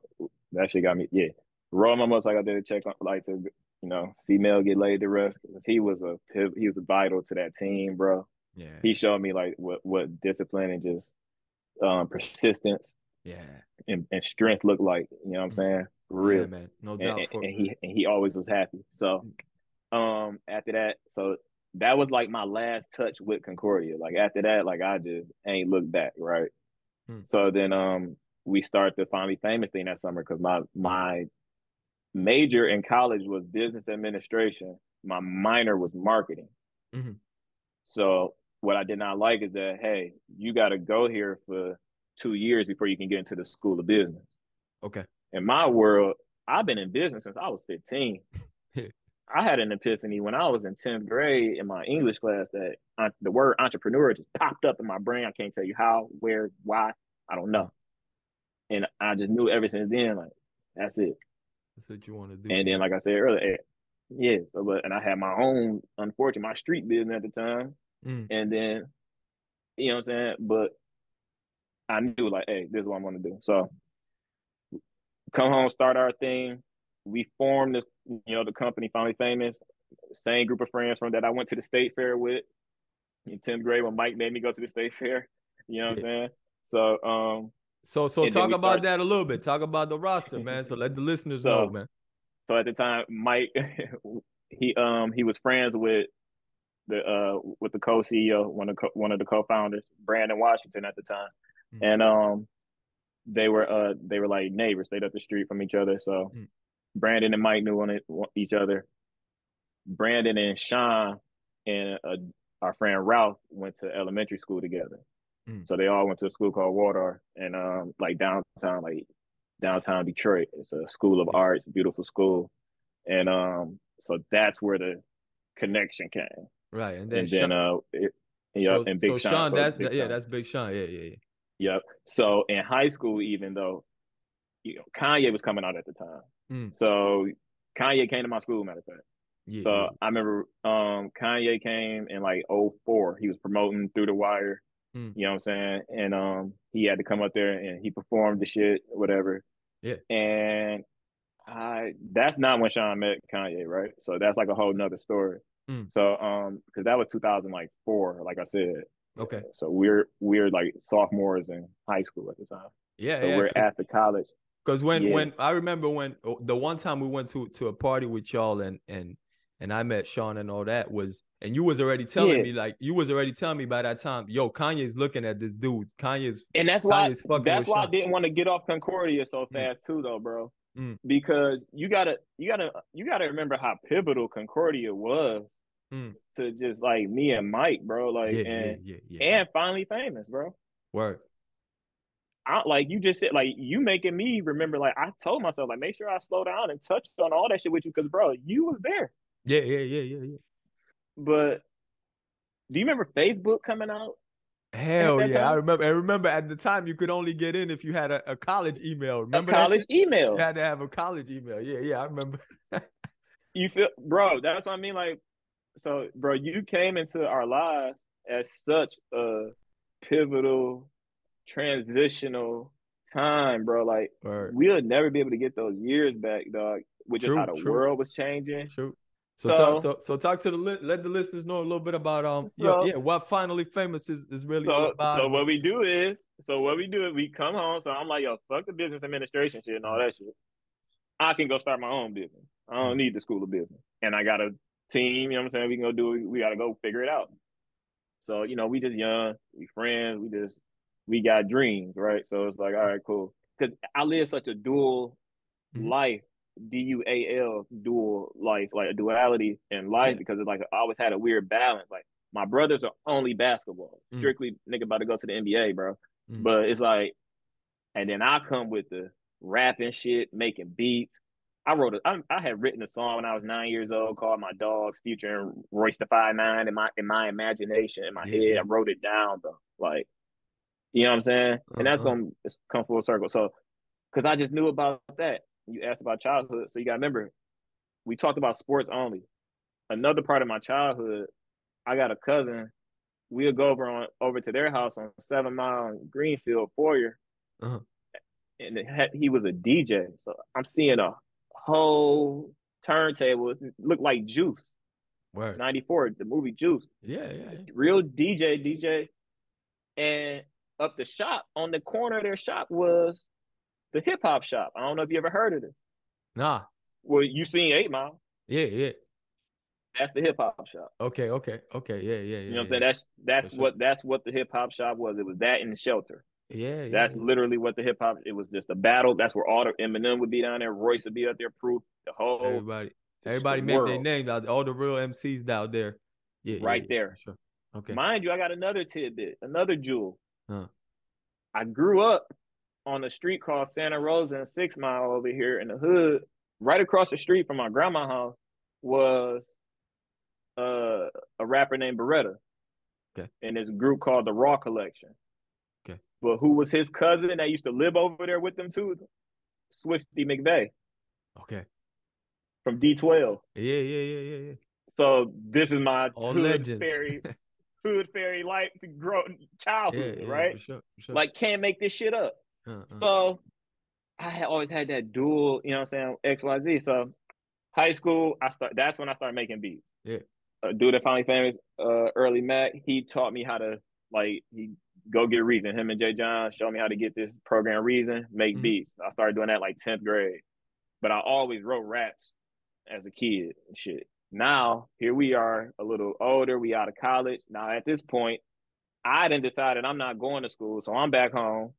That shit got me. Yeah. Rode my motorcycle out there to check on, like to you know, see Mel get laid to rest because he was a he was vital to that team, bro. Yeah, he showed me like what what discipline and just um persistence, yeah, and, and strength look like. You know what I'm saying? For real, yeah, man, no doubt. And, and, and, he and he always was happy. So, um, after that, so that was like my last touch with Concordia. Like after that, like I just ain't looked back, right? Hmm. So then, um, we start the finally famous thing that summer because my my major in college was business administration. My minor was marketing. Mm-hmm. So what I did not like is that hey, you got to go here for two years before you can get into the school of business. Okay. In my world, I've been in business since I was 15. <laughs> I had an epiphany when I was in 10th grade in my English class that uh, the word entrepreneur just popped up in my brain. I can't tell you how, where, why. I don't know. And I just knew ever since then, like, that's it. That's what you want to do. And then, like I said earlier, yeah. So, but and I had my own, unfortunate, my street business at the time. Mm. And then, you know what I'm saying? But I knew like, hey, this is what I'm gonna do. So, come home, start our thing. We formed this, you know, the company finally famous. Same group of friends from that I went to the state fair with in 10th grade when Mike made me go to the state <laughs> fair. You know what yeah. I'm saying? So um so so talk about start... that a little bit. Talk about the roster, man. So let the listeners so, know, man. So at the time, Mike, <laughs> he um he was friends with the uh with the co-CEO, one of co- one of the co-founders, Brandon Washington at the time, mm-hmm. and um they were uh they were like neighbors, stayed up the street from each other. So mm-hmm. Brandon and Mike knew on it, each other. Brandon and Sean and uh, our friend Ralph went to elementary school together. Mm. So they all went to a school called Water and um like downtown, like downtown Detroit. It's a school of arts, beautiful school. And um so that's where the connection came. Right. And then, and then uh it, yeah, so, and Big so Sean. Sean that's Big yeah, Sean. that's Big Sean. Yeah, yeah, yeah. Yep. So in high school, even though you know Kanye was coming out at the time. Mm. So Kanye came to my school, matter of fact. Yeah, so yeah. I remember um Kanye came in like 04. He was promoting through the wire. Mm. You know what I'm saying? And um, he had to come up there and he performed the shit, whatever. Yeah. And I that's not when Sean met Kanye, right? So that's like a whole nother story. Mm. So um, because that was 2004, like I said. Okay. So we're we're like sophomores in high school at the time. Yeah. So yeah, we're at the college. Because when yeah. when I remember when oh, the one time we went to to a party with y'all and and and I met Sean and all that was, and you was already telling yeah. me like you was already telling me by that time, yo, Kanye's looking at this dude. Kanye's and that's why Kanye's that's why Sean. I didn't want to get off Concordia so mm. fast mm. too, though, bro. Mm. Because you gotta you gotta you gotta remember how pivotal Concordia was mm. to just like me and Mike, bro. Like yeah, and yeah, and finally famous, bro. Word. I, like you just said, like you making me remember. Like I told myself, like make sure I slow down and touch on all that shit with you, because bro, you was there. Yeah, yeah, yeah, yeah, yeah. But do you remember Facebook coming out? Hell yeah, time? I remember. I remember at the time you could only get in if you had a, a college email. Remember a college email? You had to have a college email. Yeah, yeah, I remember. <laughs> you feel, bro? That's what I mean. Like, so, bro, you came into our lives as such a pivotal, transitional time, bro. Like, right. we'll never be able to get those years back, dog. With just true, how the true. world was changing. True. So, so, talk, so, so talk to the let the listeners know a little bit about um so, yeah, yeah what finally famous is, is really so, about. So what we do is so what we do is we come home. So I'm like yo fuck the business administration shit and all that shit. I can go start my own business. I don't need the school of business, and I got a team. You know what I'm saying? We can go do it. We got to go figure it out. So you know we just young, we friends, we just we got dreams, right? So it's like all right, cool. Because I live such a dual mm-hmm. life D U A L dual life, like a duality in life, yeah. because it's like I always had a weird balance. Like my brothers are only basketball, mm. strictly nigga about to go to the NBA, bro. Mm. But it's like, and then I come with the rapping shit, making beats. I wrote a, I, I had written a song when I was nine years old called "My Dogs," featuring Royce da Five Nine in my in my imagination in my yeah. head. I wrote it down though, like, you know what I'm saying? Uh-huh. And that's uh-huh. gonna come full circle. So, because I just knew about that you asked about childhood, so you got to remember, we talked about sports only. Another part of my childhood, I got a cousin. We'll go over on over to their house on Seven Mile Greenfield, Foyer, uh-huh. and had, he was a DJ. So I'm seeing a whole turntable. look like Juice. Word. 94, the movie Juice. Yeah, yeah, yeah. Real DJ, DJ. And up the shop, on the corner of their shop was the hip hop shop. I don't know if you ever heard of this. Nah. Well, you seen Eight Mile? Yeah, yeah. That's the hip hop shop. Okay, okay, okay. Yeah, yeah, yeah. You know what I'm yeah. saying? That's that's For what sure. that's what the hip hop shop was. It was that in the shelter. Yeah, That's yeah. literally what the hip hop. It was just a battle. That's where all the Eminem would be down there. Royce would be out there. Proof. The whole everybody. Everybody the made their name out. All the real MCs down there. Yeah, right yeah, there. Sure. Okay. Mind you, I got another tidbit, another jewel. Huh. I grew up on a street called Santa Rosa and Six Mile over here in the hood. Right across the street from my grandma's house was uh, a rapper named Beretta. Okay. And this group called the Raw Collection. Okay. But who was his cousin that used to live over there with them too? Swifty McVay. Okay. From D12. Yeah, yeah, yeah, yeah, yeah. So this is my All hood legends. fairy <laughs> hood fairy life grow childhood, yeah, yeah, right? For sure, for sure. Like can't make this shit up. Uh-uh. So I had always had that dual, you know what I'm saying, XYZ. So high school, I start that's when I started making beats. Yeah. A dude that finally famous, uh, Earlly Mac, he taught me how to like he go get Reason. Him and Jay John showed me how to get this program Reason, make mm-hmm. beats. I started doing that like 10th grade. But I always wrote raps as a kid and shit. Now here we are, a little older, we out of college. Now at this point, I didn't decided I'm not going to school, so I'm back home.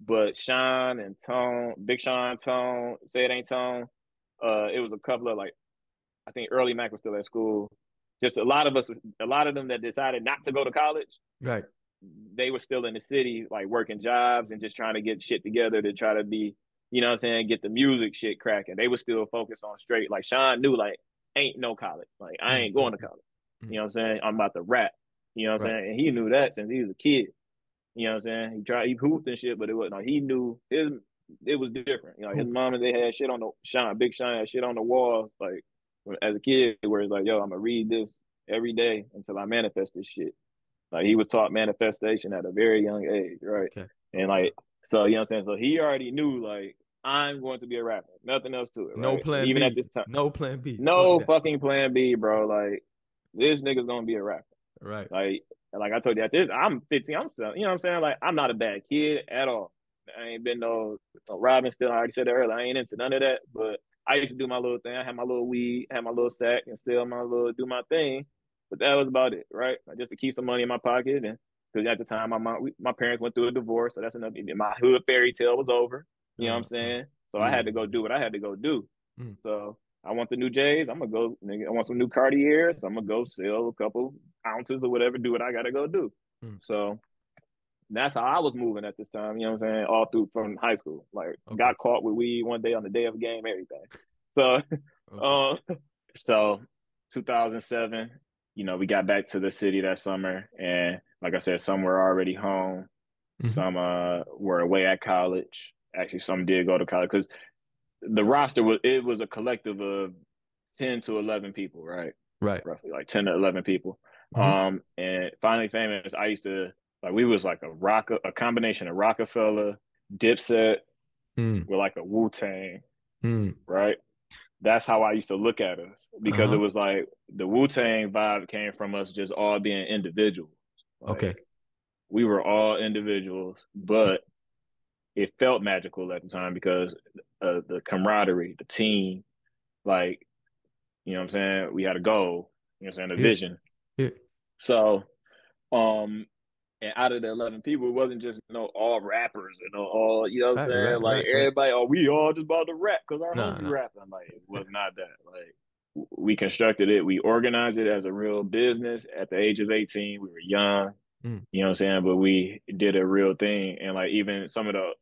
But Sean and Tone, Big Sean, Tone, say it ain't Tone. Uh, it was a couple of like, I think Earlly Mac was still at school. Just a lot of us, a lot of them that decided not to go to college. Right. They were still in the city, like working jobs and just trying to get shit together to try to be, you know what I'm saying, get the music shit cracking. They were still focused on straight. Like Sean knew, like, ain't no college. Like, I ain't going to college. Mm-hmm. You know what I'm saying? I'm about to rap. You know what I'm right. saying? And he knew that since he was a kid. You know what I'm saying? He tried, he hooped and shit, but it wasn't. Like, he knew his. It was different. You know, his mom and they had shit on the shine, big shine, had shit on the wall. Like as a kid, where it's like, yo, I'm gonna read this every day until I manifest this shit. Like he was taught manifestation at a very young age, right? Okay. And like, so you know what I'm saying. So he already knew like I'm going to be a rapper. Nothing else to it. Right? No plan Even B. at this time. No plan B. No fucking plan B, bro. Like this nigga's gonna be a rapper. Right. Like like I told you at this, I'm 15. I'm still, you know what I'm saying? Like I'm not a bad kid at all. I ain't been no, no robbing still. I already said that earlier. I ain't into none of that. But I used to do my little thing. I had my little weed, had my little sack, and sell my little, do my thing. But that was about it, right? Just to keep some money in my pocket, and because at the time my mom, we, my parents went through a divorce, so that's another. My hood fairy tale was over. You know what I'm mm-hmm. saying? So I had to go do what I had to go do. Mm. So I want the new J's. I'm gonna go. Nigga, I want some new Cartiers. I'm gonna go sell a couple ounces or whatever. Do what I gotta go do. Hmm. So that's how I was moving at this time. You know what I'm saying? All through from high school. Like okay. got caught with weed one day on the day of a game, everything. So, <laughs> okay. um, so 2007, you know, we got back to the city that summer, and like I said, some were already home, mm-hmm. some uh were away at college. Actually, some did go to college because the roster was it was a collective of 10 to 11 people, right? Right. Roughly like 10 to 11 people. Mm-hmm. Um, and finally famous, I used to like we was like a rock a combination of Roc-A-Fella, Dipset, mm. with like a Wu Tang, mm. right? That's how I used to look at us because uh-huh. it was like the Wu Tang vibe came from us just all being individuals. Like, okay. We were all individuals, but it felt magical at the time because uh, the camaraderie, the team, like, you know what I'm saying? We had a goal, you know what I'm saying? A yeah. vision. Yeah. So, um, and out of the 11 people, it wasn't just you know all rappers and you know, all you know what I'm saying. Right, like right, everybody, right. oh, we all just about to rap because our nah, homie rapping. Like it was not that. Like we constructed it, we organized it as a real business. At the age of 18, we were young. Mm. You know what I'm saying? But we did a real thing, and like even some of the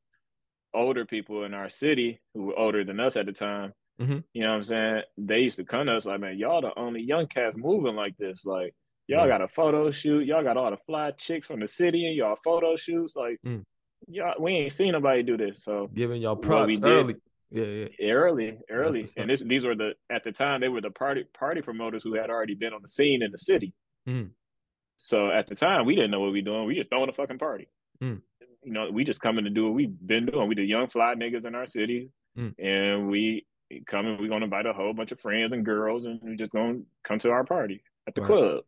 older people in our city who were older than us at the time. Mm-hmm. You know what I'm saying? They used to come to us like, man, y'all the only young cats moving like this. Like, Y'all right. got a photo shoot. Y'all got all the fly chicks from the city and y'all photo shoots. Like, mm. y'all, we ain't seen nobody do this. So giving y'all props early. Yeah, yeah. Early, early. And this, these were the at the time they were the party party promoters who had already been on the scene in the city. Mm. So at the time we didn't know what we doing. We just throwing a fucking party. Mm. You know, we just coming to do what we've been doing. We the young fly niggas in our city, mm. and we coming. We gonna invite a whole bunch of friends and girls, and we just gonna come to our party at the right. club.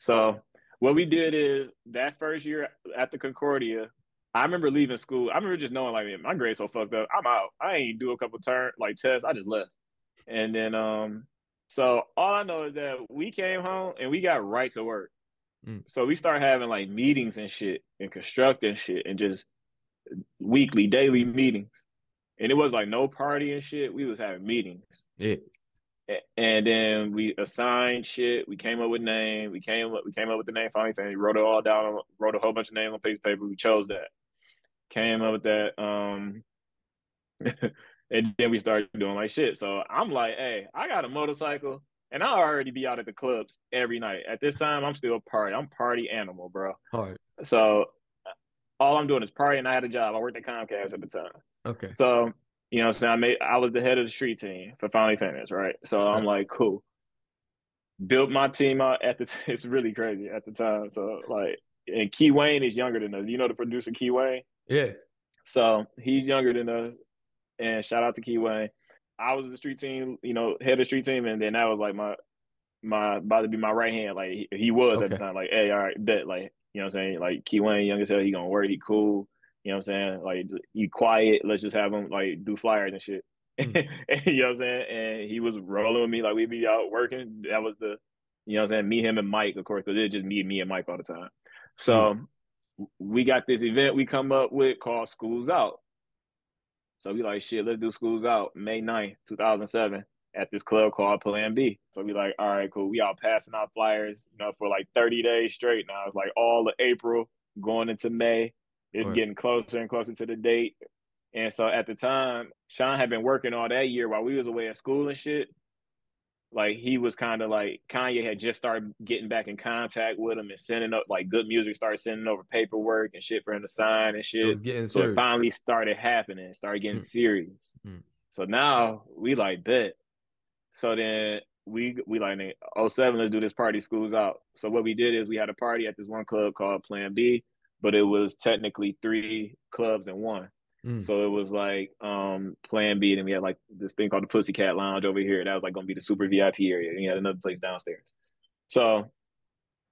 So what we did is that first year at the Concordia, I remember leaving school. I remember just knowing like my grades so fucked up. I'm out. I ain't do a couple turn like tests. I just left. And then um so all I know is that we came home and we got right to work. Mm. So we start having like meetings and shit and constructing shit and just weekly, daily meetings. And it was like no party and shit. We was having meetings. Yeah and then we assigned shit. We came up with name. We came up. We came up with the name. Finally, family. Wrote it all down. Wrote a whole bunch of names on piece of paper. We chose that. Came up with that. Um, <laughs> and then we started doing like shit. So I'm like, hey, I got a motorcycle, and I already be out at the clubs every night. At this time, I'm still party. I'm party animal, bro. Hard. So all I'm doing is party, and I had a job. I worked at Comcast at the time. Okay. So you know what I'm saying? I made I was the head of the street team for Finally Famous, right? So I'm like, cool. Built my team out at the t- <laughs> it's really crazy at the time. So like and Key Wane is younger than us. You know the producer Key Wane? Yeah. So he's younger than us. And shout out to Key Wane. I was the street team, you know, head of the street team, and then that was like my my about to be my right hand. Like he, he was okay. at the time. Like, hey, all right, bet. Like, you know what I'm saying? Like Key Wane, young as hell, he gonna work, he cool. You know what I'm saying? Like you quiet, let's just have him like do flyers and shit. Mm. <laughs> you know what I'm saying? And he was rolling with me, like we'd be out working. That was the you know what I'm saying, me, him, and Mike, of course, because it's just me, me and Mike all the time. So mm. we got this event we come up with called Schools Out. So we like shit, let's do Schools Out, May 9th, 2007, at this club called Plan B. So we like, all right, cool. We all passing out flyers, you know, for like 30 days straight now. It's like all of April going into May it's right. getting closer and closer to the date. And so at the time, Sean had been working all that year while we was away at school and shit. Like he was kind of like Kanye had just started getting back in contact with him and sending up like good music, started sending over paperwork and shit for him to sign and shit. It was getting so serious. it finally started happening, started getting mm. serious. Mm. So now we like bet. So then we we like 07, let's do this party schools out. So what we did is we had a party at this one club called Plan B but it was technically three clubs in one. Mm. So it was like um plan B, and we had like this thing called the Pussycat Lounge over here. That was like gonna be the super VIP area. And you had another place downstairs. So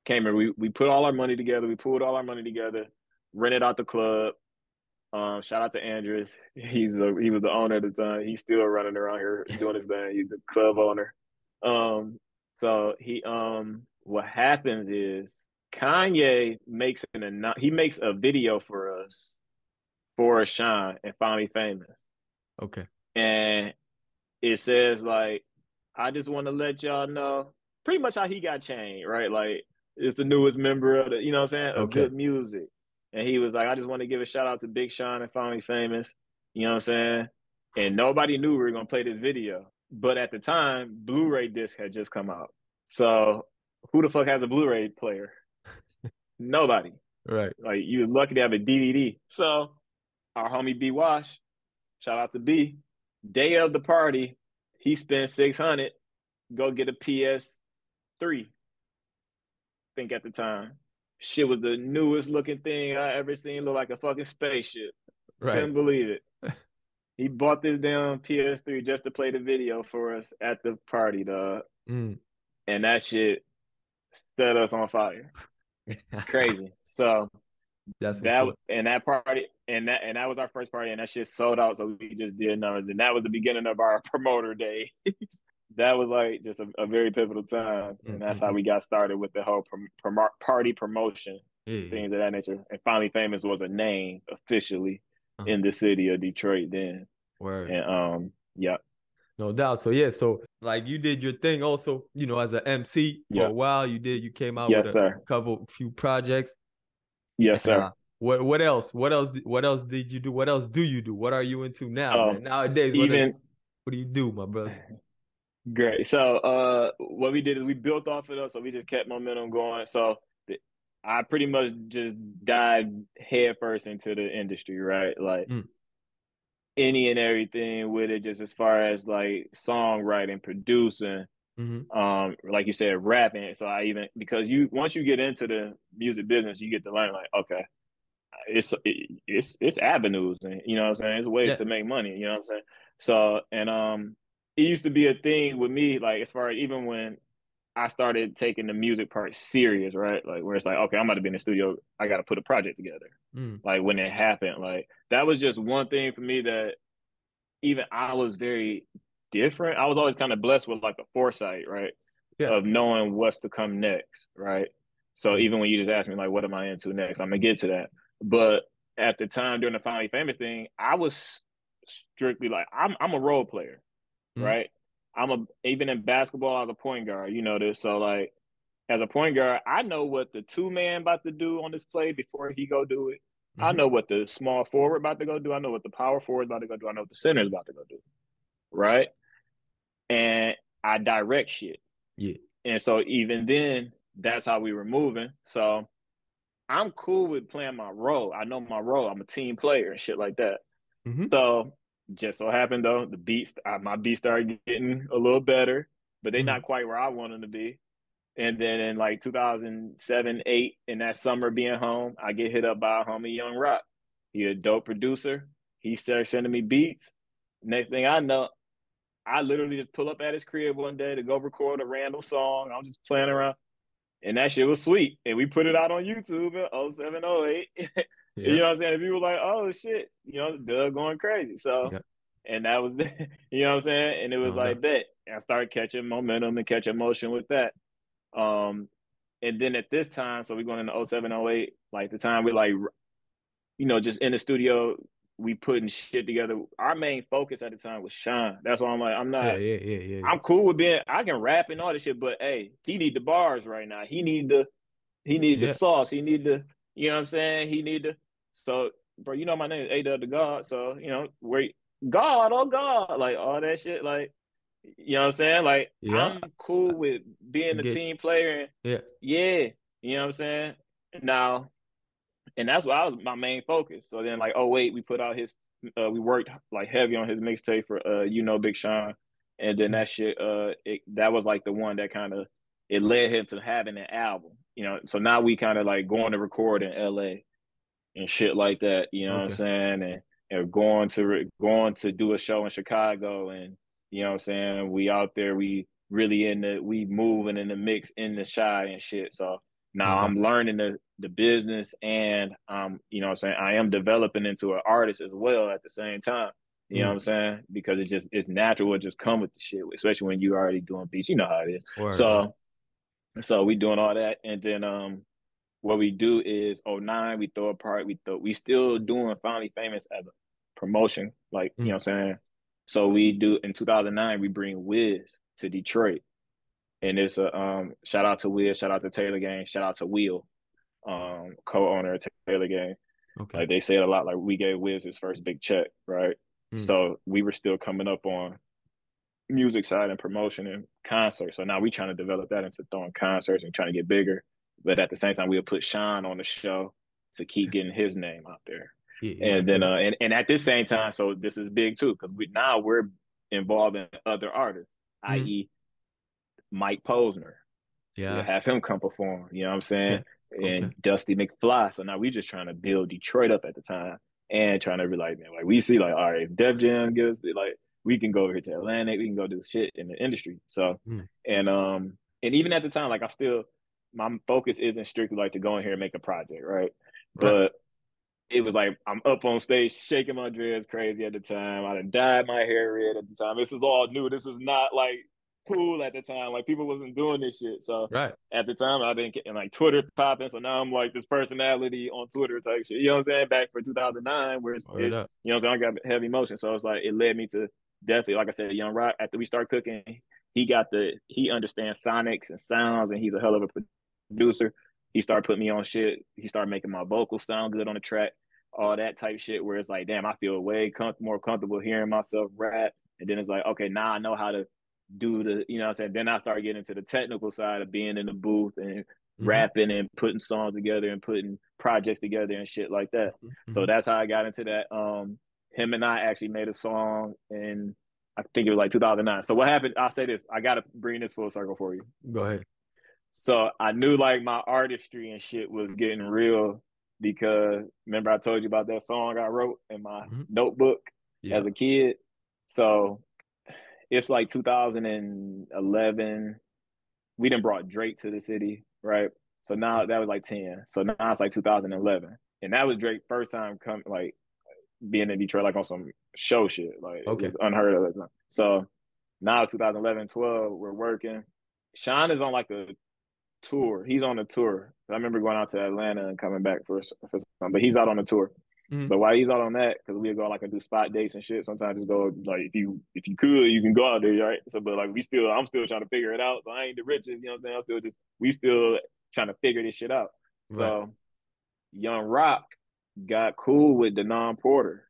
came here, we we put all our money together, we pulled all our money together, rented out the club. Um, shout out to Andrews. <laughs> He's a, he was the owner at the time. He's still running around here <laughs> doing his thing. He's the club owner. Um, so he um what happens is Kanye makes an he makes a video for us for a Sean and Finally Famous. Okay. And it says like, I just want to let y'all know pretty much how he got chained, right? Like it's the newest member of the, you know what I'm saying, of okay. good music. And he was like, I just want to give a shout out to Big Sean and Finally Famous. You know what I'm saying? And nobody knew we were gonna play this video. but at the time, Blu-ray disc had just come out. So who the fuck has a Blu-ray player? Nobody. Right. Like you was lucky to have a DVD. So our homie B Wash, shout out to B, day of the party, he spent 600, go get a PS3. think at the time. Shit was the newest looking thing I ever seen, look like a fucking spaceship. Right. Couldn't believe it. <laughs> he bought this damn PS3 just to play the video for us at the party, dog. Mm. And that shit set us on fire. Crazy. <laughs> So that's that and that party and that and that was our first party and that shit sold out. So we just did numbers. And that was the beginning of our <laughs> promoter day. <laughs> that was like just a, a very pivotal time. And that's mm-hmm. how we got started with the whole prom, prom, party promotion, yeah. things of that nature. And finally famous was a name officially uh-huh. in the city of Detroit then. Word. And um yeah. No doubt. So yeah, so like you did your thing also, you know, as an MC for a while. You did you came out yes, with a sir. couple few projects. Yes, sir. Uh, what what else? What else? What else did you do? What else do you do? What are you into now? So, Nowadays, what, even, is, what do you do, my brother? <laughs> Great. So uh, what we did is we built off of it, so we just kept momentum going. So I pretty much just dived headfirst into the industry, right? Like mm. Any and everything with it, just as far as like songwriting, producing, mm-hmm. um, like you said, rapping. So I even because you once you get into the music business, you get to learn like, okay, it's it, it's it's avenues, and you know what I'm saying. It's ways yeah. to make money. You know what I'm saying. So and um, it used to be a thing with me, like as far as even when I started taking the music part serious, right? Like where it's like, okay, I'm about to be in the studio. I got to put a project together. Mm. Like when it happened, like that was just one thing for me that even I was very different. I was always kind of blessed with like the foresight, right? Yeah. Of knowing what's to come next, right? So mm. even when you just ask me like, what am I into next? I'm gonna get to that. But at the time during the finally famous thing, I was strictly like I'm I'm a role player, mm. right? I'm a even in basketball, I was a point guard. You know this, so like as a point guard, I know what the two man about to do on this play before he go do it. Mm-hmm. I know what the small forward about to go do. I know what the power forward about to go do. I know what the center is about to go do. Right, and I direct shit. Yeah, and so even then, that's how we were moving. So I'm cool with playing my role. I know my role. I'm a team player and shit like that. Mm-hmm. So just so happened though, the beats, uh, my beats started getting a little better, but they're mm-hmm. not quite where I want them to be. And then in like 2007, eight, in that summer being home, I get hit up by a homie Young Rock. He a dope producer. He started sending me beats. Next thing I know, I literally just pull up at his crib one day to go record a random song. I'm just playing around. And that shit was sweet. And we put it out on YouTube in 0708. <laughs> Yeah. You know what I'm saying? People like, oh shit, you know, Doug going crazy. So, yeah. and that was, <laughs> the, you know what I'm saying? And it was like that. I started catching momentum and catching motion with that. Um, and then at this time, so we're going into 07, 08, like the time we like, you know, just in the studio, we putting shit together. Our main focus at the time was Sean. That's why I'm like, I'm not. Yeah, yeah, yeah, yeah. I'm cool with being. I can rap and all this shit, but hey, he need the bars right now. He need the, he need yeah. the sauce. He need the, you know what I'm saying? He need the. So, bro, you know my name is A the God. So, you know, where God, oh God, like all that shit, like you know what I'm saying? Like yeah. I'm cool with being a team player and yeah, yeah, you know what I'm saying? Now, and that's what I was my main focus. So then, like, oh wait, we put out his, uh, we worked like heavy on his mixtape for, uh, you know, Big Sean, and then that shit, uh, it, that was like the one that kind of it led him to having an album, you know. So now we kind of like going to record in L.A and shit like that. You know okay. what I'm saying? And and going to going to do a show in Chicago, and you know what I'm saying? We out there, we really in the we moving in the mix in the shy and shit. So now okay. I'm learning the the business, and um, you know what I'm saying? I am developing into an artist as well at the same time. You know what I'm saying? Because it just it's natural. It just come with the shit, especially when you already doing beats. You know how it is. Word. So, so we doing all that, and then um, what we do is 09, we throw a part, we throw we still doing finally famous as a promotion, like mm. you know what I'm saying. So we do in 2009, we bring Wiz to Detroit. And it's a um shout out to Wiz, shout out to Taylor Gang, shout out to Wheel, um, co-owner of Taylor Gang. Okay. Like they said a lot, like we gave Wiz his first big check, right? Mm. So we were still coming up on music side and promotion and concerts. So now we trying to develop that into throwing concerts and trying to get bigger. But at the same time, we'll put Sean on the show to keep getting his name out there. Yeah, and then uh and, and at this same time, so this is big too, because we now we're involved in other artists, mm-hmm. i.e. Mike Posner. Yeah. We'll have him come perform, you know what I'm saying? Yeah. And okay. Dusty McFly. So now we're just trying to build Detroit up at the time and trying to be like, man, like we see like, all right, if Def Jam gives like we can go over here to Atlantic, we can go do shit in the industry. So mm. and um and even at the time, like I still my focus isn't strictly like to go in here and make a project, right? But it was like I'm up on stage shaking my dreads crazy at the time. I done dyed my hair red at the time. This was all new. This was not like cool at the time. Like people wasn't doing this shit. So right at the time I didn't get and like Twitter popping. So now I'm like this personality on Twitter type shit. You know what I'm saying? Back for 2009, where it's, oh, it's you know what I'm saying. I got heavy emotion. So it's like it led me to definitely, like I said, Young Rock. After we start cooking, he got the he understands sonics and sounds, and he's a hell of a producer. He started putting me on shit. He started making my vocals sound good on the track, all that type shit. Where it's like, damn, I feel way com- more comfortable hearing myself rap. And then it's like, okay, now I know how to do the, you know what I'm saying? Then I started getting into the technical side of being in the booth and mm-hmm. rapping and putting songs together and putting projects together and shit like that. Mm-hmm. So that's how I got into that. Um, him and I actually made a song in I think it was like 2009. So what happened? I'll say this. I got to bring this full circle for you. Go ahead. So I knew like my artistry and shit was getting real because remember I told you about that song I wrote in my mm-hmm. notebook yeah. as a kid. So it's like 2011. We didn't brought Drake to the city, right? So now that was like 10. So now it's like 2011. And that was Drake first time come like being in Detroit like on some show shit. Like okay. unheard of. So now it's 2011, 12, we're working. Sean is on like a tour. He's on a tour. I remember going out to Atlanta and coming back for, for some, but he's out on a tour. Mm-hmm. But while he's out on that, because we go like and do spot dates and shit. Sometimes just go like if you if you could, you can go out there, right? So, but like we still, I'm still trying to figure it out. So I ain't the richest, you know what I'm saying? I'm still just we still trying to figure this shit out. Right. So, Young Rock got cool with Denaun Porter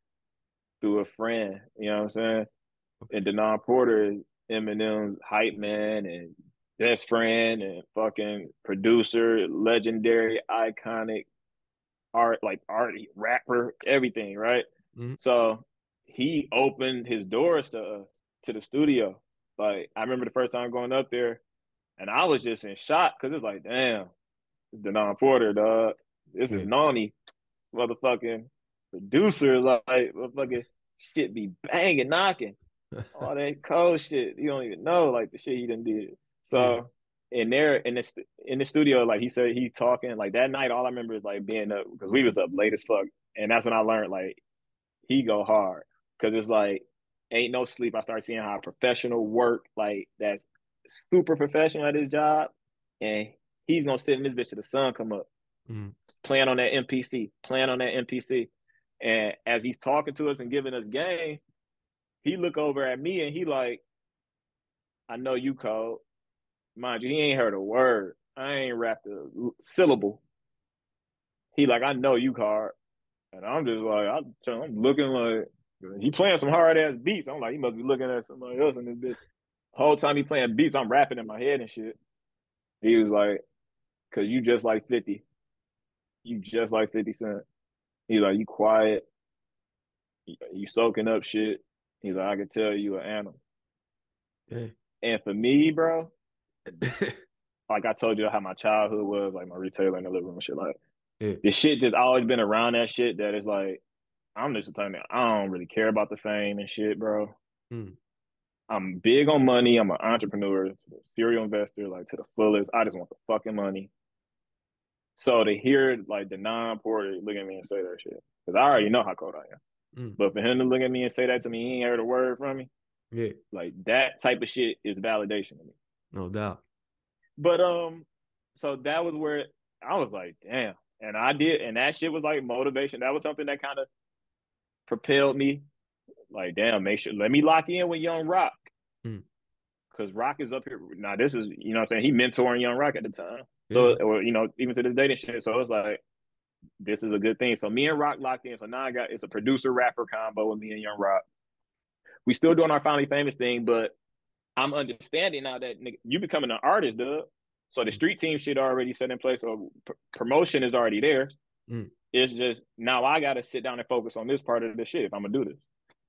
through a friend. You know what I'm saying? And Denaun Porter is Eminem's hype man and best friend and fucking producer, legendary, iconic art, like art, rapper, everything, right? Mm-hmm. So he opened his doors to us, to the studio. Like I remember the first time going up there, and I was just in shock because it's like, damn, it's Denaun Porter, dog. This yeah. is Noni, motherfucking producer. Like, motherfucking shit be banging, knocking. <laughs> All that cold shit. You don't even know like the shit he done did. So yeah. in there in the in the studio, like he said, he talking like that night. All I remember is like being up because we was up late as fuck, and that's when I learned like he go hard because it's like ain't no sleep. I start seeing how professional work like that's super professional at his job, and he's gonna sit in this bitch till the sun come up, mm. playing on that MPC, playing on that MPC, and as he's talking to us and giving us game, he look over at me and he like, I know you cold. Mind you, he ain't heard a word. I ain't rapped a syllable. He like, I know you card. And I'm just like, I'm, I'm looking like he playing some hard ass beats. I'm like, he must be looking at somebody else in this bitch. Whole time he playing beats, I'm rapping in my head and shit. He was like, cause you just like 50. You just like 50 Cent. He's like, you quiet. You soaking up shit. He's like, I can tell you an animal. Yeah. And for me, bro, <laughs> like I told you how my childhood was, like my retailer in the living room shit. Like yeah. the shit just always been around that shit that is like I'm just telling you, I don't really care about the fame and shit, bro. Hmm. I'm big on money. I'm an entrepreneur, serial investor, like to the fullest. I just want the fucking money. So to hear like Denaun Porter look at me and say that shit, because I already know how cold I am. Mm. But for him to look at me and say that to me, he ain't heard a word from me. Yeah, like that type of shit is validation to me. No doubt. But um, so that was where I was like, damn. And I did, and that shit was like motivation. That was something that kind of propelled me. Like, damn, make sure let me lock in with Young Rock. Mm. Cause Rock is up here. Now, this is, you know I'm saying? He mentoring Young Rock at the time. So, or, you know, even to this day and shit. So it's like, this is a good thing. So me and Rock locked in. So now I got it's a producer rapper combo with me and Young Rock. We still doing our finally famous thing, but I'm understanding now that nigga, you becoming an artist, dude. So the street team shit already set in place, so pr- promotion is already there. Mm. It's just now I got to sit down and focus on this part of the shit if I'm gonna do this.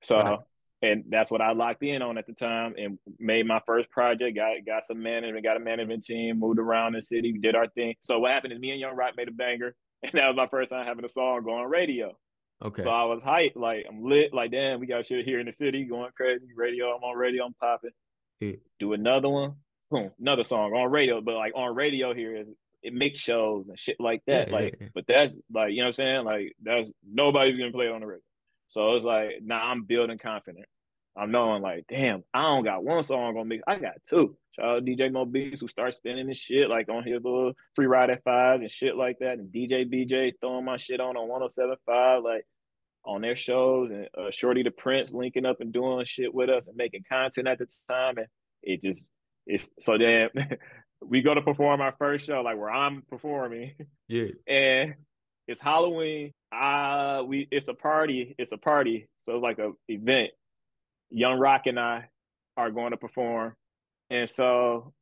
So, right. and that's what I locked in on at the time, and made my first project. Got got some management, got a management team, moved around the city, did our thing. So what happened is me and Young Rock made a banger, <laughs> and that was my first time having a song go on radio. Okay. So I was hyped, like I'm lit, like damn, we got shit here in the city, going crazy. Radio, I'm on radio, I'm popping. Yeah. Do another one, boom, another song on radio, but like on radio here is it makes shows and shit like that. Yeah, like, yeah, but that's like, you know what I'm saying? Like that's nobody's gonna play it on the radio. So it's like now nah, I'm building confidence. I'm knowing like, damn, I don't got one song on me. I got two. Shout out DJ Mo Beats who starts spinning this shit like on his little free ride at fives and shit like that. And DJ BJ throwing my shit on on 1075, like on their shows and uh, Shorty the Prince linking up and doing shit with us and making content at the time. And it just, it's so then <laughs> we go to perform our first show, like where I'm performing. Yeah. <laughs> And it's Halloween. Uh we it's a party. It's a party. So it's like a event. Young Rock and I are going to perform. And so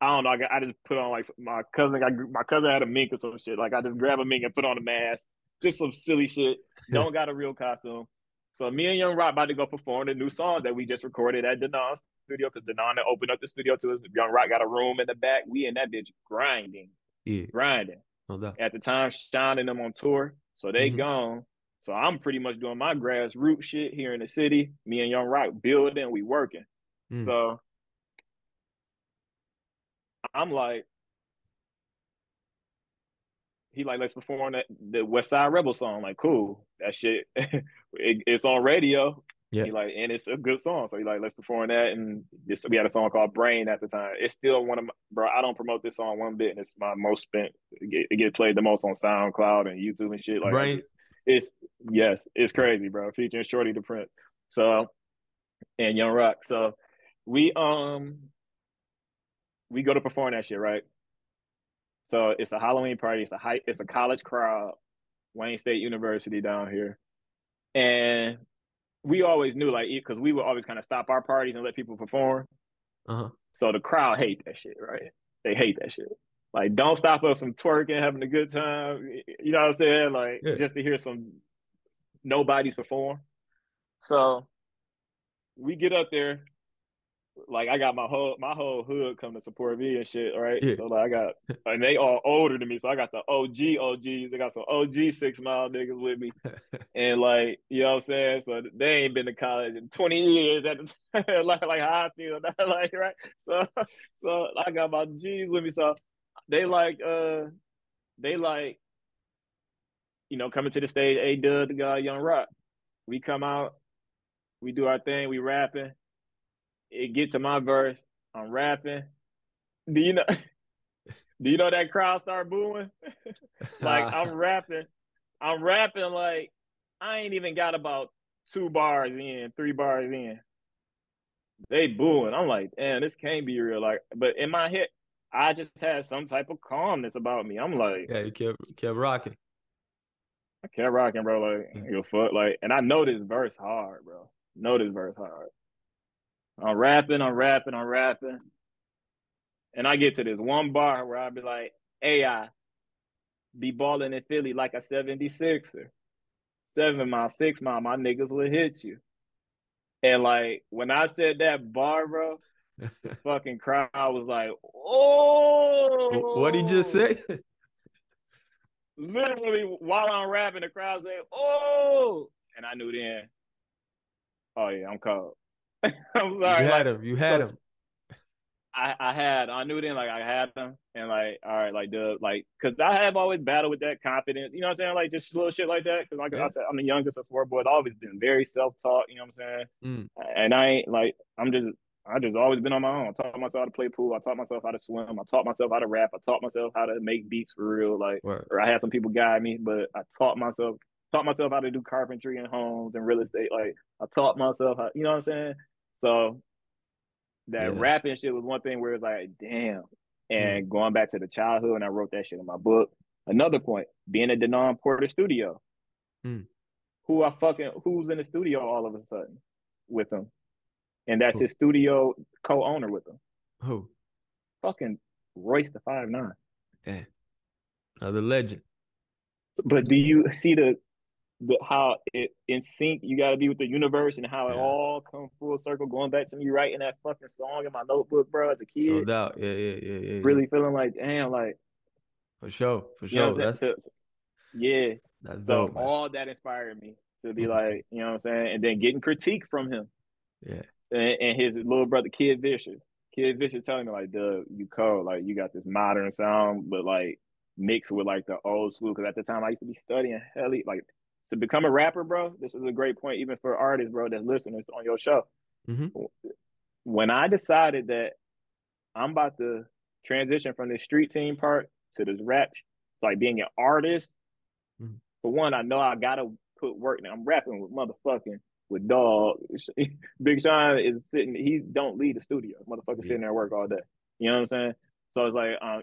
I don't know. I, got, I just put on like my cousin. I, my cousin had a mink or some shit. Like I just grab a mink and put on a mask, just some silly shit. Don't <laughs> got a real costume. So me and Young Rock about to go perform the new song that we just recorded at Denaun's studio because Denaun opened up the studio to us. Young Rock got a room in the back. We in that bitch grinding, yeah. grinding. No At the time, shining them on tour, so they mm-hmm. gone. So I'm pretty much doing my grassroots shit here in the city. Me and Young Rock building, we working. Mm. So I'm like, he like let's perform that the West Side Rebel song. Like, cool, that shit. <laughs> it, it's on radio. Yeah. He like, and it's a good song. So he like, let's perform that. And this, we had a song called Brain at the time. It's still one of my, bro, I don't promote this song one bit. And it's my most spent, it get, it get played the most on SoundCloud and YouTube and shit. Like, Brain. It's, yes, it's crazy, bro. Featuring Shorty the Print. So, and Young Rock. So we, um, we go to perform that shit, right? So it's a Halloween party. It's a high, it's a college crowd, Wayne State University down here. And we always knew like because we would always kind of stop our parties and let people perform. Uh-huh. So the crowd hate that shit, right? They hate that shit. Like, don't stop us from twerking, having a good time. You know what I'm saying? Like, yeah. just to hear some nobody's perform. So we get up there, like I got my whole my whole hood come to support me and shit, right? Yeah. So like I got and they all older than me, so I got the OG OGs. They got some OG six mile niggas with me, <laughs> and like you know what I'm saying. So they ain't been to college in 20 years at the time, <laughs> like like how I feel, <laughs> like right. So so I got my G's with me, so they like uh they like you know coming to the stage. Hey, Doug, the guy, Young Rock. We come out, we do our thing, we rapping it get to my verse, I'm rapping. Do you know? <laughs> do you know that crowd start booing? <laughs> like I'm <laughs> rapping, I'm rapping like I ain't even got about two bars in, three bars in. They booing. I'm like, damn, this can't be real. Like, but in my head, I just had some type of calmness about me. I'm like, yeah, you kept kept rocking. I kept rocking, bro. Like, your foot, like, and I know this verse hard, bro. Know this verse hard. I'm rapping, I'm rapping, I'm rapping. And I get to this one bar where I'll be like, hey, I be balling in Philly like a 76er. Seven mile, six mile, my niggas will hit you. And like when I said that bar, bro, <laughs> fucking crowd was like, oh what did he just oh! say? <laughs> Literally while I'm rapping, the crowd say, oh, and I knew then, oh yeah, I'm cold. <laughs> I'm sorry. You had like, him. You had so, him. I, I had I knew then like I had them and like all right like the like because I have always battled with that confidence you know what I'm saying like just little shit like that because like yeah. I said I'm the youngest of four boys I've always been very self taught you know what I'm saying mm. and I ain't like I'm just I just always been on my own I taught myself how to play pool I taught myself how to swim I taught myself how to rap I taught myself how to make beats for real like or I had some people guide me but I taught myself taught myself how to do carpentry and homes and real estate like I taught myself how you know what I'm saying so that yeah. rapping shit was one thing where it's like, damn. And mm. going back to the childhood, and I wrote that shit in my book. Another point, being at Denaun Porter studio. Mm. Who I fucking who's in the studio all of a sudden with them? and that's Who? his studio co-owner with him. Who? Fucking Royce da Five Nine. Yeah, another legend. But do you see the the how it in sync you got to be with the universe and how yeah. it all come full circle going back to me writing that fucking song in my notebook bro as a kid. no doubt. Yeah yeah yeah yeah really feeling like damn like for sure for sure. That's so, yeah. that's so dope, all that inspired me to be mm-hmm. like you know what i'm saying? And then getting critique from him. Yeah. And, and his little brother kid vicious. Kid vicious telling me like Doug you cold. Like you got this modern sound but like mixed with like the old school. Because at the time I used to be studying heli like to become a rapper, bro. This is a great point even for artists, bro, that listeners on your show. Mm-hmm. When I decided that I'm about to transition from the street team part to this rap, like being an artist. Mm-hmm. For one, I know I gotta put work. Now I'm rapping with motherfucking with dog. <laughs> Big Sean is sitting. He don't leave the studio. Motherfucker yeah. sitting there work all day. You know what I'm saying? So it's like uh,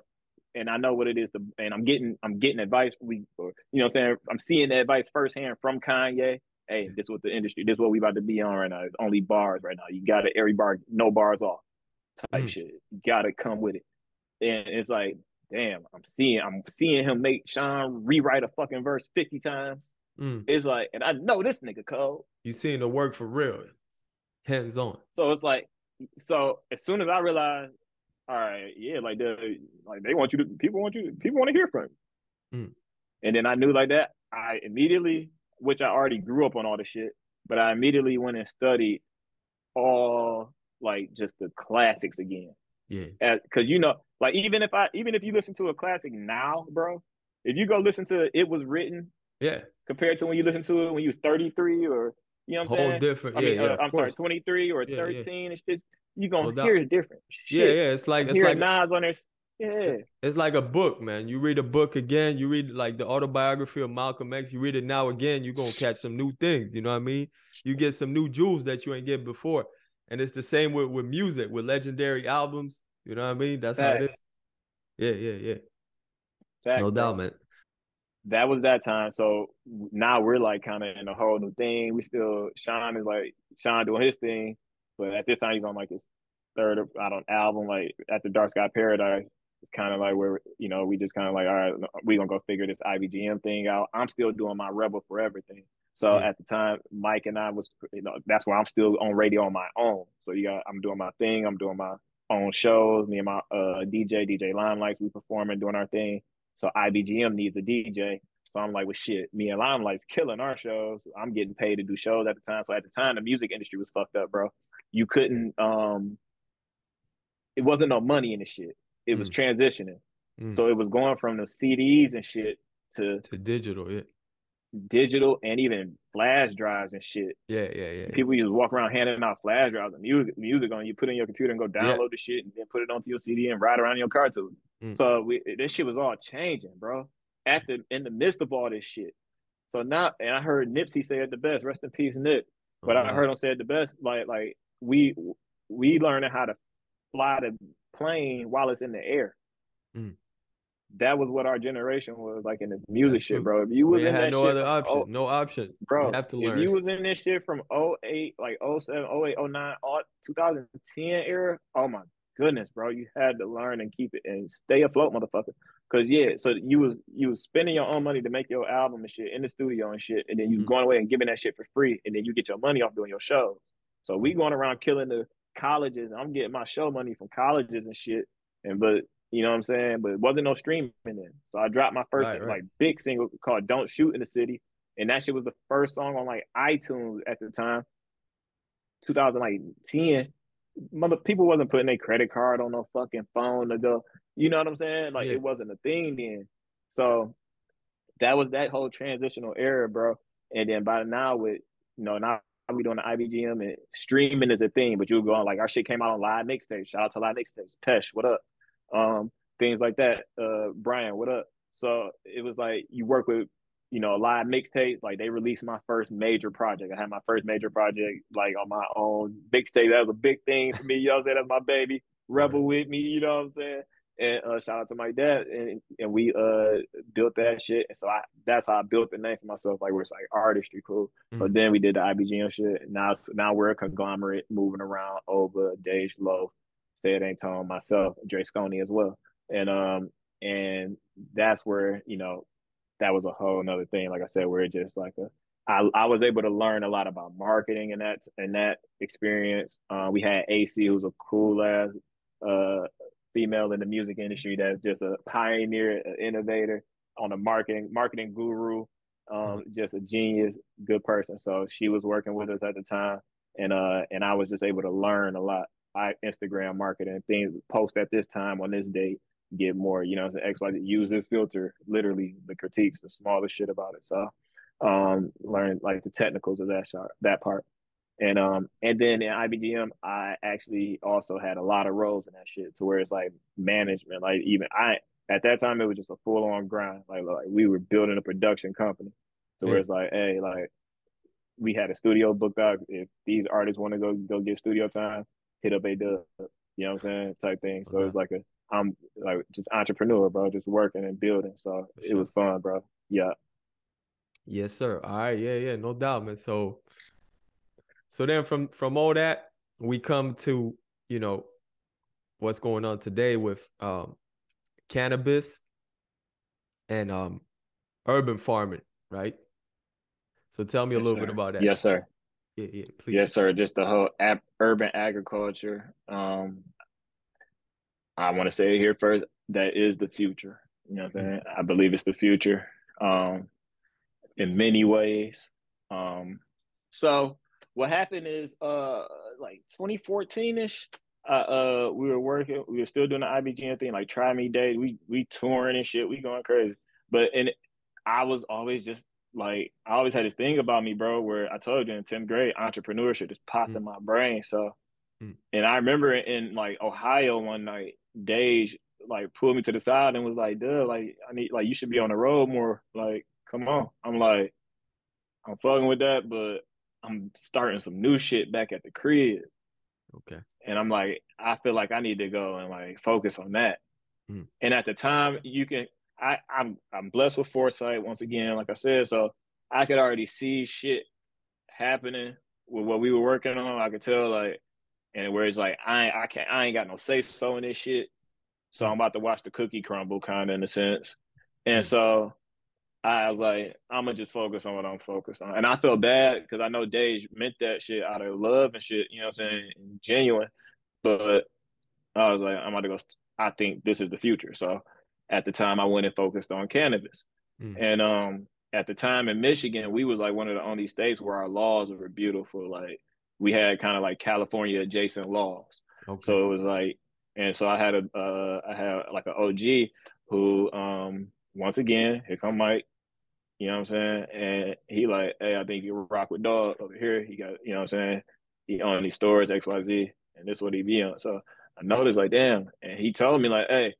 and I know what it is to, and I'm getting I'm getting advice we or, you know I'm saying I'm seeing the advice firsthand from Kanye. Hey, this is what the industry, this is what we about to be on right now. It's only bars right now. You gotta every bar, no bars off type mm. shit. You gotta come with it. And it's like, damn, I'm seeing I'm seeing him make Sean rewrite a fucking verse 50 times. Mm. It's like, and I know this nigga cold. You seeing the work for real. Hands on. So it's like, so as soon as I realized all right, yeah, like the like they want you to people want you people want to hear from you. Mm. And then I knew like that, I immediately, which I already grew up on all the shit, but I immediately went and studied all like just the classics again. Yeah. Cause you know, like even if I even if you listen to a classic now, bro, if you go listen to it was written, yeah, compared to when you listen to it when you was 33 or you know what I'm Whole saying? different. I yeah, mean, yeah, uh, I'm sorry, 23 or yeah, 13. Yeah. It's just you gonna no hear different. Shit. Yeah, yeah. It's like it's like Nas on there. Yeah. It's like a book, man. You read a book again, you read like the autobiography of Malcolm X, you read it now again, you're gonna catch some new things. You know what I mean? You get some new jewels that you ain't get before. And it's the same with, with music, with legendary albums. You know what I mean? That's how it is. Yeah, yeah, yeah. Exactly. No doubt, man. That was that time. So now we're like kind of in a whole new thing. We still Sean is like Sean doing his thing. But at this time, he's on like his third, I don't album, like at the Dark Sky Paradise. It's kind of like where you know we just kind of like, all right, we gonna go figure this IBGM thing out. I'm still doing my Rebel for everything. So yeah. at the time, Mike and I was, you know, that's why I'm still on radio on my own. So you got, I'm doing my thing. I'm doing my own shows. Me and my uh, DJ, DJ Limelights, we performing, doing our thing. So IBGM needs a DJ. So I'm like, well, shit, me and Limelight's killing our shows. I'm getting paid to do shows at the time. So at the time, the music industry was fucked up, bro you couldn't um it wasn't no money in the shit. It mm. was transitioning. Mm. So it was going from the CDs and shit to to digital, yeah. Digital and even flash drives and shit. Yeah, yeah, yeah. People used to walk around handing out flash drives and music music on you put in your computer and go download yeah. the shit and then put it onto your CD and ride around in your car to. Mm. So we this shit was all changing, bro. At the in the midst of all this shit. So now and I heard Nipsey say it the best, rest in peace, Nip. But oh, I heard him say it the best, like like we we learning how to fly the plane while it's in the air. Mm. That was what our generation was like in the music That's shit, true. bro. If you was we in had that no shit, other option, oh, no option, bro. You have to learn. If you was in this shit from 08, like 07, 08, 09, all 2010 era, oh my goodness, bro, you had to learn and keep it and stay afloat, motherfucker. Cause yeah, so you was you was spending your own money to make your album and shit in the studio and shit, and then you mm-hmm. going away and giving that shit for free, and then you get your money off doing your shows. So we going around killing the colleges. I'm getting my show money from colleges and shit. And but you know what I'm saying? But it wasn't no streaming then. So I dropped my first right, right. like big single called Don't Shoot in the City. And that shit was the first song on like iTunes at the time. 2010. Mother people wasn't putting their credit card on no fucking phone to go. You know what I'm saying? Like yeah. it wasn't a thing then. So that was that whole transitional era, bro. And then by now with you know, now we doing the IBGM and streaming is a thing, but you were going like our shit came out on live mixtape. Shout out to live mixtapes. Pesh, what up? Um, things like that. Uh, Brian, what up? So it was like you work with, you know, live mixtape. Like they released my first major project. I had my first major project like on my own mixtape. That was a big thing for me. You know what I'm saying? That's my baby. Rebel with me. You know what I'm saying? And uh, shout out to my dad, and and we uh built that shit. And so I that's how I built the name for myself. Like we're like artistry, cool. Mm-hmm. So then we did the IBGM shit. And now now we're a conglomerate moving around over Dej Loaf, Say It Ain't Tone, myself, Dre Sconey as well. And um and that's where you know that was a whole another thing. Like I said, where it just like a I, I was able to learn a lot about marketing in that in that experience. Uh, we had AC, who's a cool ass uh, female in the music industry that's just a pioneer, an innovator on a marketing marketing guru, um, mm-hmm. just a genius, good person. So she was working with us at the time, and uh, and I was just able to learn a lot. I Instagram marketing things post at this time on this date, get more. You know, so X Y use this filter. Literally, the critiques, the smallest shit about it. So um, learn like the technicals of that shot, that part. And um, and then in IBGM, I actually also had a lot of roles in that shit to where it's like management, like even I at that time it was just a full on grind. Like like we were building a production company. So where it's like, hey, like we had a studio booked out. If these artists want to go go get studio time, hit up a dub. You know what I'm saying? Type thing. So okay. it's like a I'm like just entrepreneur, bro, just working and building. So sure. it was fun, bro. Yeah. Yes, sir. All right, yeah, yeah, no doubt, man. So, so then from from all that, we come to you know what's going on today with um, cannabis and um, urban farming, right? So tell me a little sir. bit about that. Yes, sir. Yeah, yeah, please. Yes, sir. Just the whole ap- urban agriculture. Um, I want to say here first that is the future. You know what I'm mm-hmm. saying? I believe it's the future. Um, in many ways. Um, so what happened is uh like 2014ish, uh, uh we were working, we were still doing the IBGM thing, like try me day. We we touring and shit, we going crazy. But and I was always just like I always had this thing about me, bro, where I told you in 10th grade, entrepreneurship just popped mm. in my brain. So mm. and I remember in like Ohio one night, Dej like pulled me to the side and was like, duh, like I need like you should be on the road more. Like come on. I'm like, I'm fucking with that, but I'm starting some new shit back at the crib. Okay. And I'm like, I feel like I need to go and like focus on that. Mm. And at the time, you can I, I'm I'm blessed with foresight once again, like I said. So I could already see shit happening with what we were working on. I could tell like and where it's like I ain't, I can't I ain't got no say so in this shit. So I'm about to watch the cookie crumble kind of in a sense. And mm. so I was like, I'm gonna just focus on what I'm focused on. And I felt bad because I know Dej meant that shit out of love and shit, you know what I'm saying, genuine. But I was like, I'm about to go. I think this is the future. So at the time, I went and focused on cannabis. Mm. And um, at the time in Michigan, we was like one of the only states where our laws were beautiful. Like we had kind of like California adjacent laws. Okay. So it was like, and so I had a, uh, I had like an OG who, um, once again, here come Mike you know what I'm saying? And he like, hey, I think you rock with dog over here. He got, you know what I'm saying? He on these stores, XYZ, and this is what he be on. So I noticed like, damn. And he told me like, hey,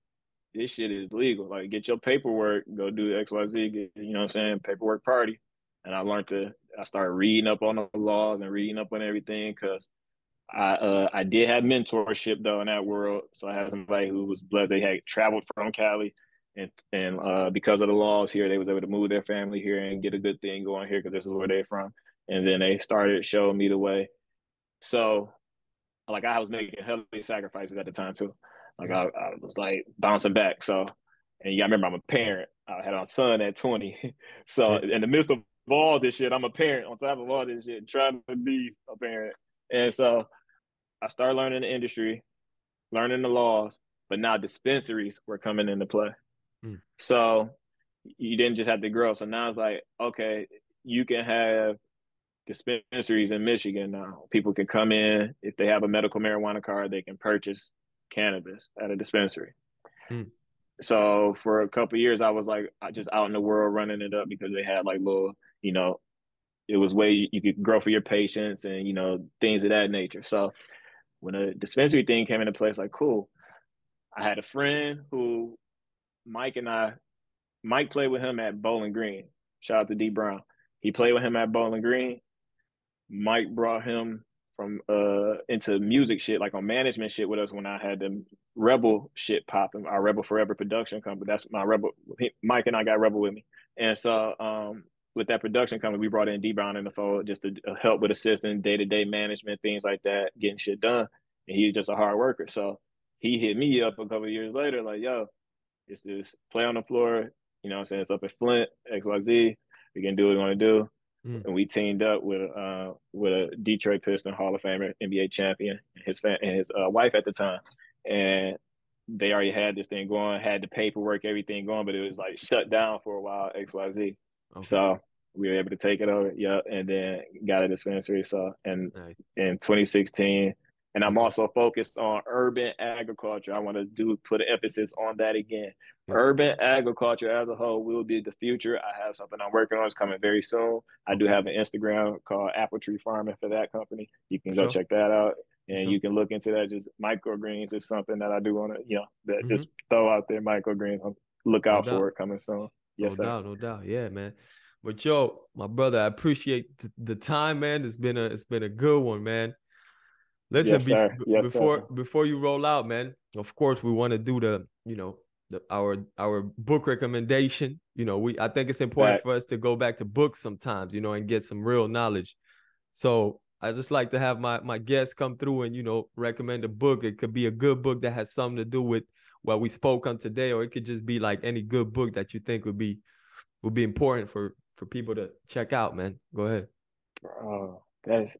this shit is legal. Like get your paperwork, go do XYZ, get, you know what I'm saying, paperwork party. And I learned to I started reading up on the laws and reading up on everything because I uh, I did have mentorship though in that world. So I had somebody who was blessed. They had traveled from Cali and and uh, because of the laws here, they was able to move their family here and get a good thing going here because this is where they're from. And then they started showing me the way. So, like I was making heavy sacrifices at the time too. Like I, I was like bouncing back. So, and yeah, I remember I'm a parent. I had a son at 20. <laughs> so in the midst of all this shit, I'm a parent on top of all this shit, trying to be a parent. And so I started learning the industry, learning the laws, but now dispensaries were coming into play. Mm. So you didn't just have to grow. So now it's like, okay, you can have dispensaries in Michigan now. People can come in if they have a medical marijuana card, they can purchase cannabis at a dispensary. Mm. So for a couple years, I was like just out in the world running it up because they had like little, you know, it was way you, you could grow for your patients and you know things of that nature. So when a dispensary thing came into place, like cool. I had a friend who Mike and I, Mike played with him at Bowling Green. Shout out to D Brown. He played with him at Bowling Green. Mike brought him from uh into music shit, like on management shit with us when I had the Rebel shit popping, our Rebel Forever production company. That's my Rebel. Mike and I got Rebel with me, and so um with that production company, we brought in D Brown in the fold just to uh, help with assisting day to day management, things like that, getting shit done. And he's just a hard worker. So he hit me up a couple years later, like, yo, it's just play on the floor. You know I'm saying? It's up at Flint, XYZ. We can do what we want to do. Mm. And we teamed up with uh with a Detroit Piston Hall of Famer, NBA champion, his fan and his uh, wife at the time. And they already had this thing going, had the paperwork, everything going, but it was like shut down for a while, XYZ. Okay. So we were able to take it over, yeah, and then got a dispensary. So and nice. in 2016, and I'm also focused on urban agriculture. I want to do put an emphasis on that again. Yeah. Urban agriculture as a whole will be the future. I have something I'm working on. It's coming very soon. I do have an Instagram called Apple Tree Farming for that company. You can go sure. check that out, and sure. you can look into that. Just microgreens is something that I do want to, you know, that mm-hmm. just throw out there. Microgreens. Look out no for it coming soon. Yes, no sir. doubt, no doubt. Yeah, man. But yo, my brother, I appreciate the time, man. It's been a it's been a good one, man. Listen, yes, be- yes, before sir. before you roll out, man. Of course, we want to do the you know the, our our book recommendation. You know, we I think it's important for us to go back to books sometimes, you know, and get some real knowledge. So I just like to have my my guests come through and you know recommend a book. It could be a good book that has something to do with what we spoke on today, or it could just be like any good book that you think would be would be important for for people to check out, man. Go ahead. Oh, that's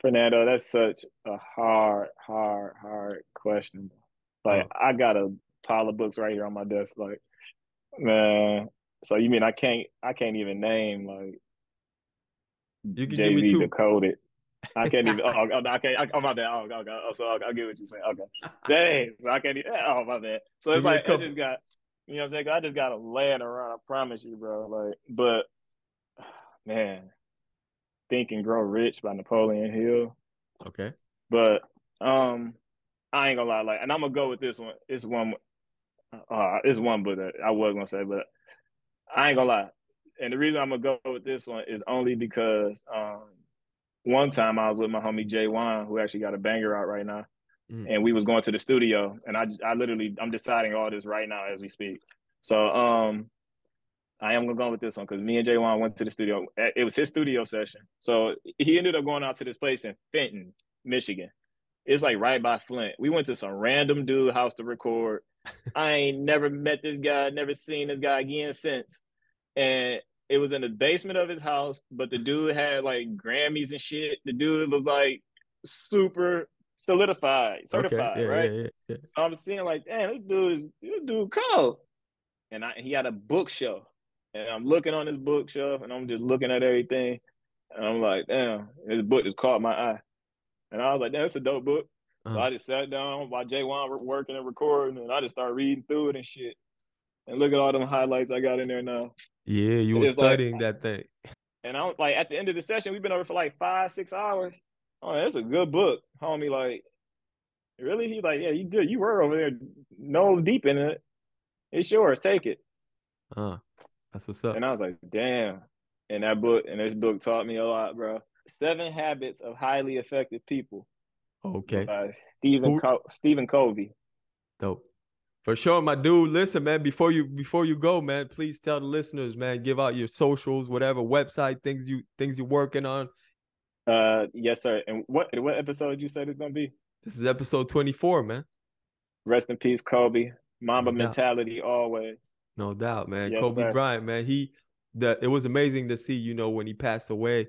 Fernando, that's such a hard, hard, hard question. Like oh. I got a pile of books right here on my desk. Like, man, so you mean I can't I can't even name like you can Jay-Z give me two. decoded. I can't even. <laughs> oh, oh, I can't. I, oh my bad. Oh, okay. Oh, so oh, I'll, I'll get what you're saying. Okay. Dang. So I can't. Even, <laughs> oh my bad. So it's like I just got. You know what I'm saying? I just got to land around. I promise you, bro. Like, but <sighs> man, Think and Grow Rich by Napoleon Hill. Okay. But um, I ain't gonna lie, like, and I'm gonna go with this one. It's one. Uh, it's one book that I was gonna say, but I ain't gonna lie. And the reason I'm gonna go with this one is only because um, one time I was with my homie Jay Wan, who actually got a banger out right now, mm. and we was going to the studio, and I I literally I'm deciding all this right now as we speak. So um, I am gonna go with this one because me and Jaywan went to the studio. Eh, it was his studio session, so he ended up going out to this place in Fenton, Michigan. It's like right by Flint. We went to some random dude house to record. <laughs> I ain't never met this guy, never seen this guy again since. And it was in the basement of his house, but the dude had like Grammys and shit. The dude was like super solidified, certified, okay. yeah, right? Yeah, yeah, so I'm seeing like, damn, this dude, this dude cool. And I, he had a bookshelf and I'm looking on this bookshelf and I'm just looking at everything. And I'm like, damn, this book just caught my eye. And I was like, damn, it's a dope book. Uh-huh. So I just sat down while Jay Wan working and recording, and I just started reading through it and shit. And look at all them highlights I got in there now. Yeah, you were studying like, that thing. And I was like, at the end of the session, we've been over for like five, six hours. Oh, that's a good book, homie. Like, really? He's like, yeah, you did. You were over there nose deep in it. It's yours. Take it. Uh. That's what's up. And I was like, damn. And that book and this book taught me a lot, bro. Seven Habits of Highly Effective People. Okay. By Stephen Co- Stephen Covey. Dope. For sure, my dude. Listen, man. Before you before you go, man, please tell the listeners, man. Give out your socials, whatever website things you things you're working on. Uh, yes, sir. And what what episode you said it's gonna be? This is episode twenty four, man. Rest in peace, Kobe. Mamba no mentality always. No doubt, man. Yes, Kobe sir. Bryant, man. He the it was amazing to see, you know, when he passed away.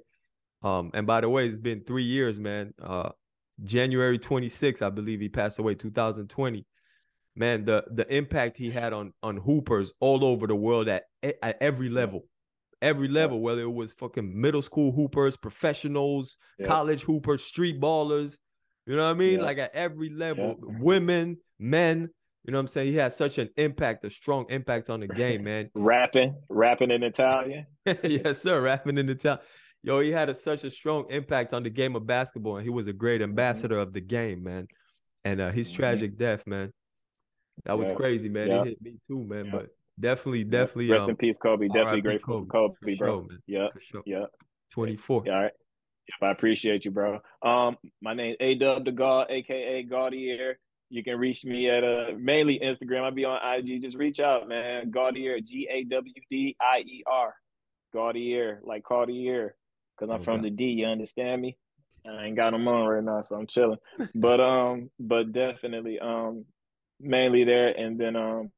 Um, and by the way, it's been three years, man. Uh January 26th, I believe he passed away, 2020. Man, the the impact he had on on hoopers all over the world at at every level. Every level, whether it was fucking middle school hoopers, professionals, college hoopers, street ballers, you know what I mean? Like at every level, women, men, you know what I'm saying? He had such an impact, a strong impact on the game, <laughs> man. rapping, rapping in Italian. <laughs> yes, sir. Rapping in Italian. Yo, he had a, such a strong impact on the game of basketball, and he was a great mm-hmm. ambassador mm-hmm. of the game, man. And uh, his mm-hmm. tragic death, man, that was yeah. crazy, man. Yeah. It hit me too, man. Yeah. But definitely, definitely. Rest um, in peace, Kobe. Definitely grateful Kobe, Kobe bro. Sure, man. Yeah, sure. yeah. Twenty four. All right. I appreciate you, bro. Um, my name Adubb Da Gawd, aka Gawdier. You can reach me at uh mainly Instagram. I'll be on IG. Just reach out, man. Gawdier, G A W D I E R. Gawdier, like Cartier. Cause I'm okay. from the D, you understand me? I ain't got them on right now, so I'm chilling. <laughs> but um, but definitely um mainly there and then um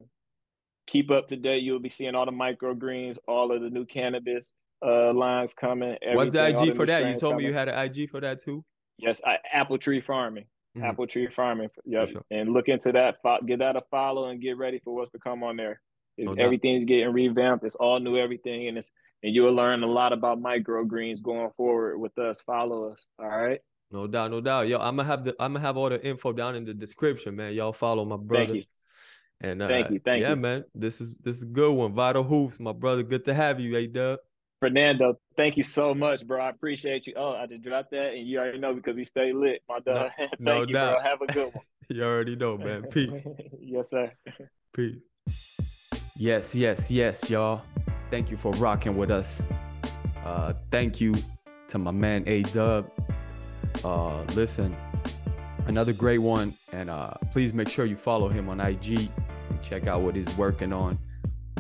keep up to date. You'll be seeing all the microgreens, all of the new cannabis uh lines coming. What's the IG for that? You told coming. me you had an IG for that too. Yes, I, Apple Tree Farming. Mm-hmm. Apple Tree Farming. Yep. Sure. And look into that. Get that a follow and get ready for what's to come on there. No everything's getting revamped. It's all new everything, and it's and you'll learn a lot about microgreens going forward with us. Follow us. All right. No doubt, no doubt. Yo, I'm gonna have the I'm gonna have all the info down in the description, man. Y'all follow my brother. Thank you. And uh, thank you, thank yeah, you. man. This is this is a good one. Vital Hoops, my brother. Good to have you, Adubb. Fernando, thank you so much, bro. I appreciate you. Oh, I just dropped that, and you already know because we stay lit, my dog. No, <laughs> thank no you, doubt. bro. Have a good one. <laughs> you already know, man. <laughs> Peace. yes, sir. Peace. Yes, yes, yes, y'all. Thank you for rocking with us. Uh, thank you to my man Adubb. Uh, listen, another great one, and uh, please make sure you follow him on IG and check out what he's working on.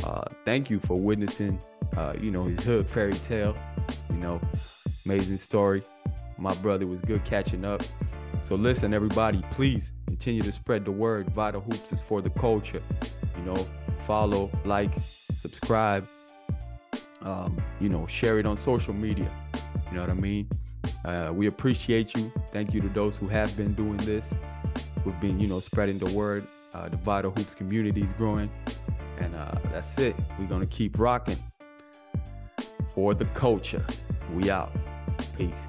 Uh, thank you for witnessing, uh, you know, his hood fairy tale. You know, amazing story. My brother was good catching up. So listen, everybody, please continue to spread the word. Vital Hoops is for the culture. You know, follow, like, subscribe. Um, you know, share it on social media. You know what I mean? Uh, we appreciate you. Thank you to those who have been doing this, who've been, you know, spreading the word. Uh, the Vital Hoops community is growing. And uh, that's it. We're going to keep rocking for the culture. We out. Peace.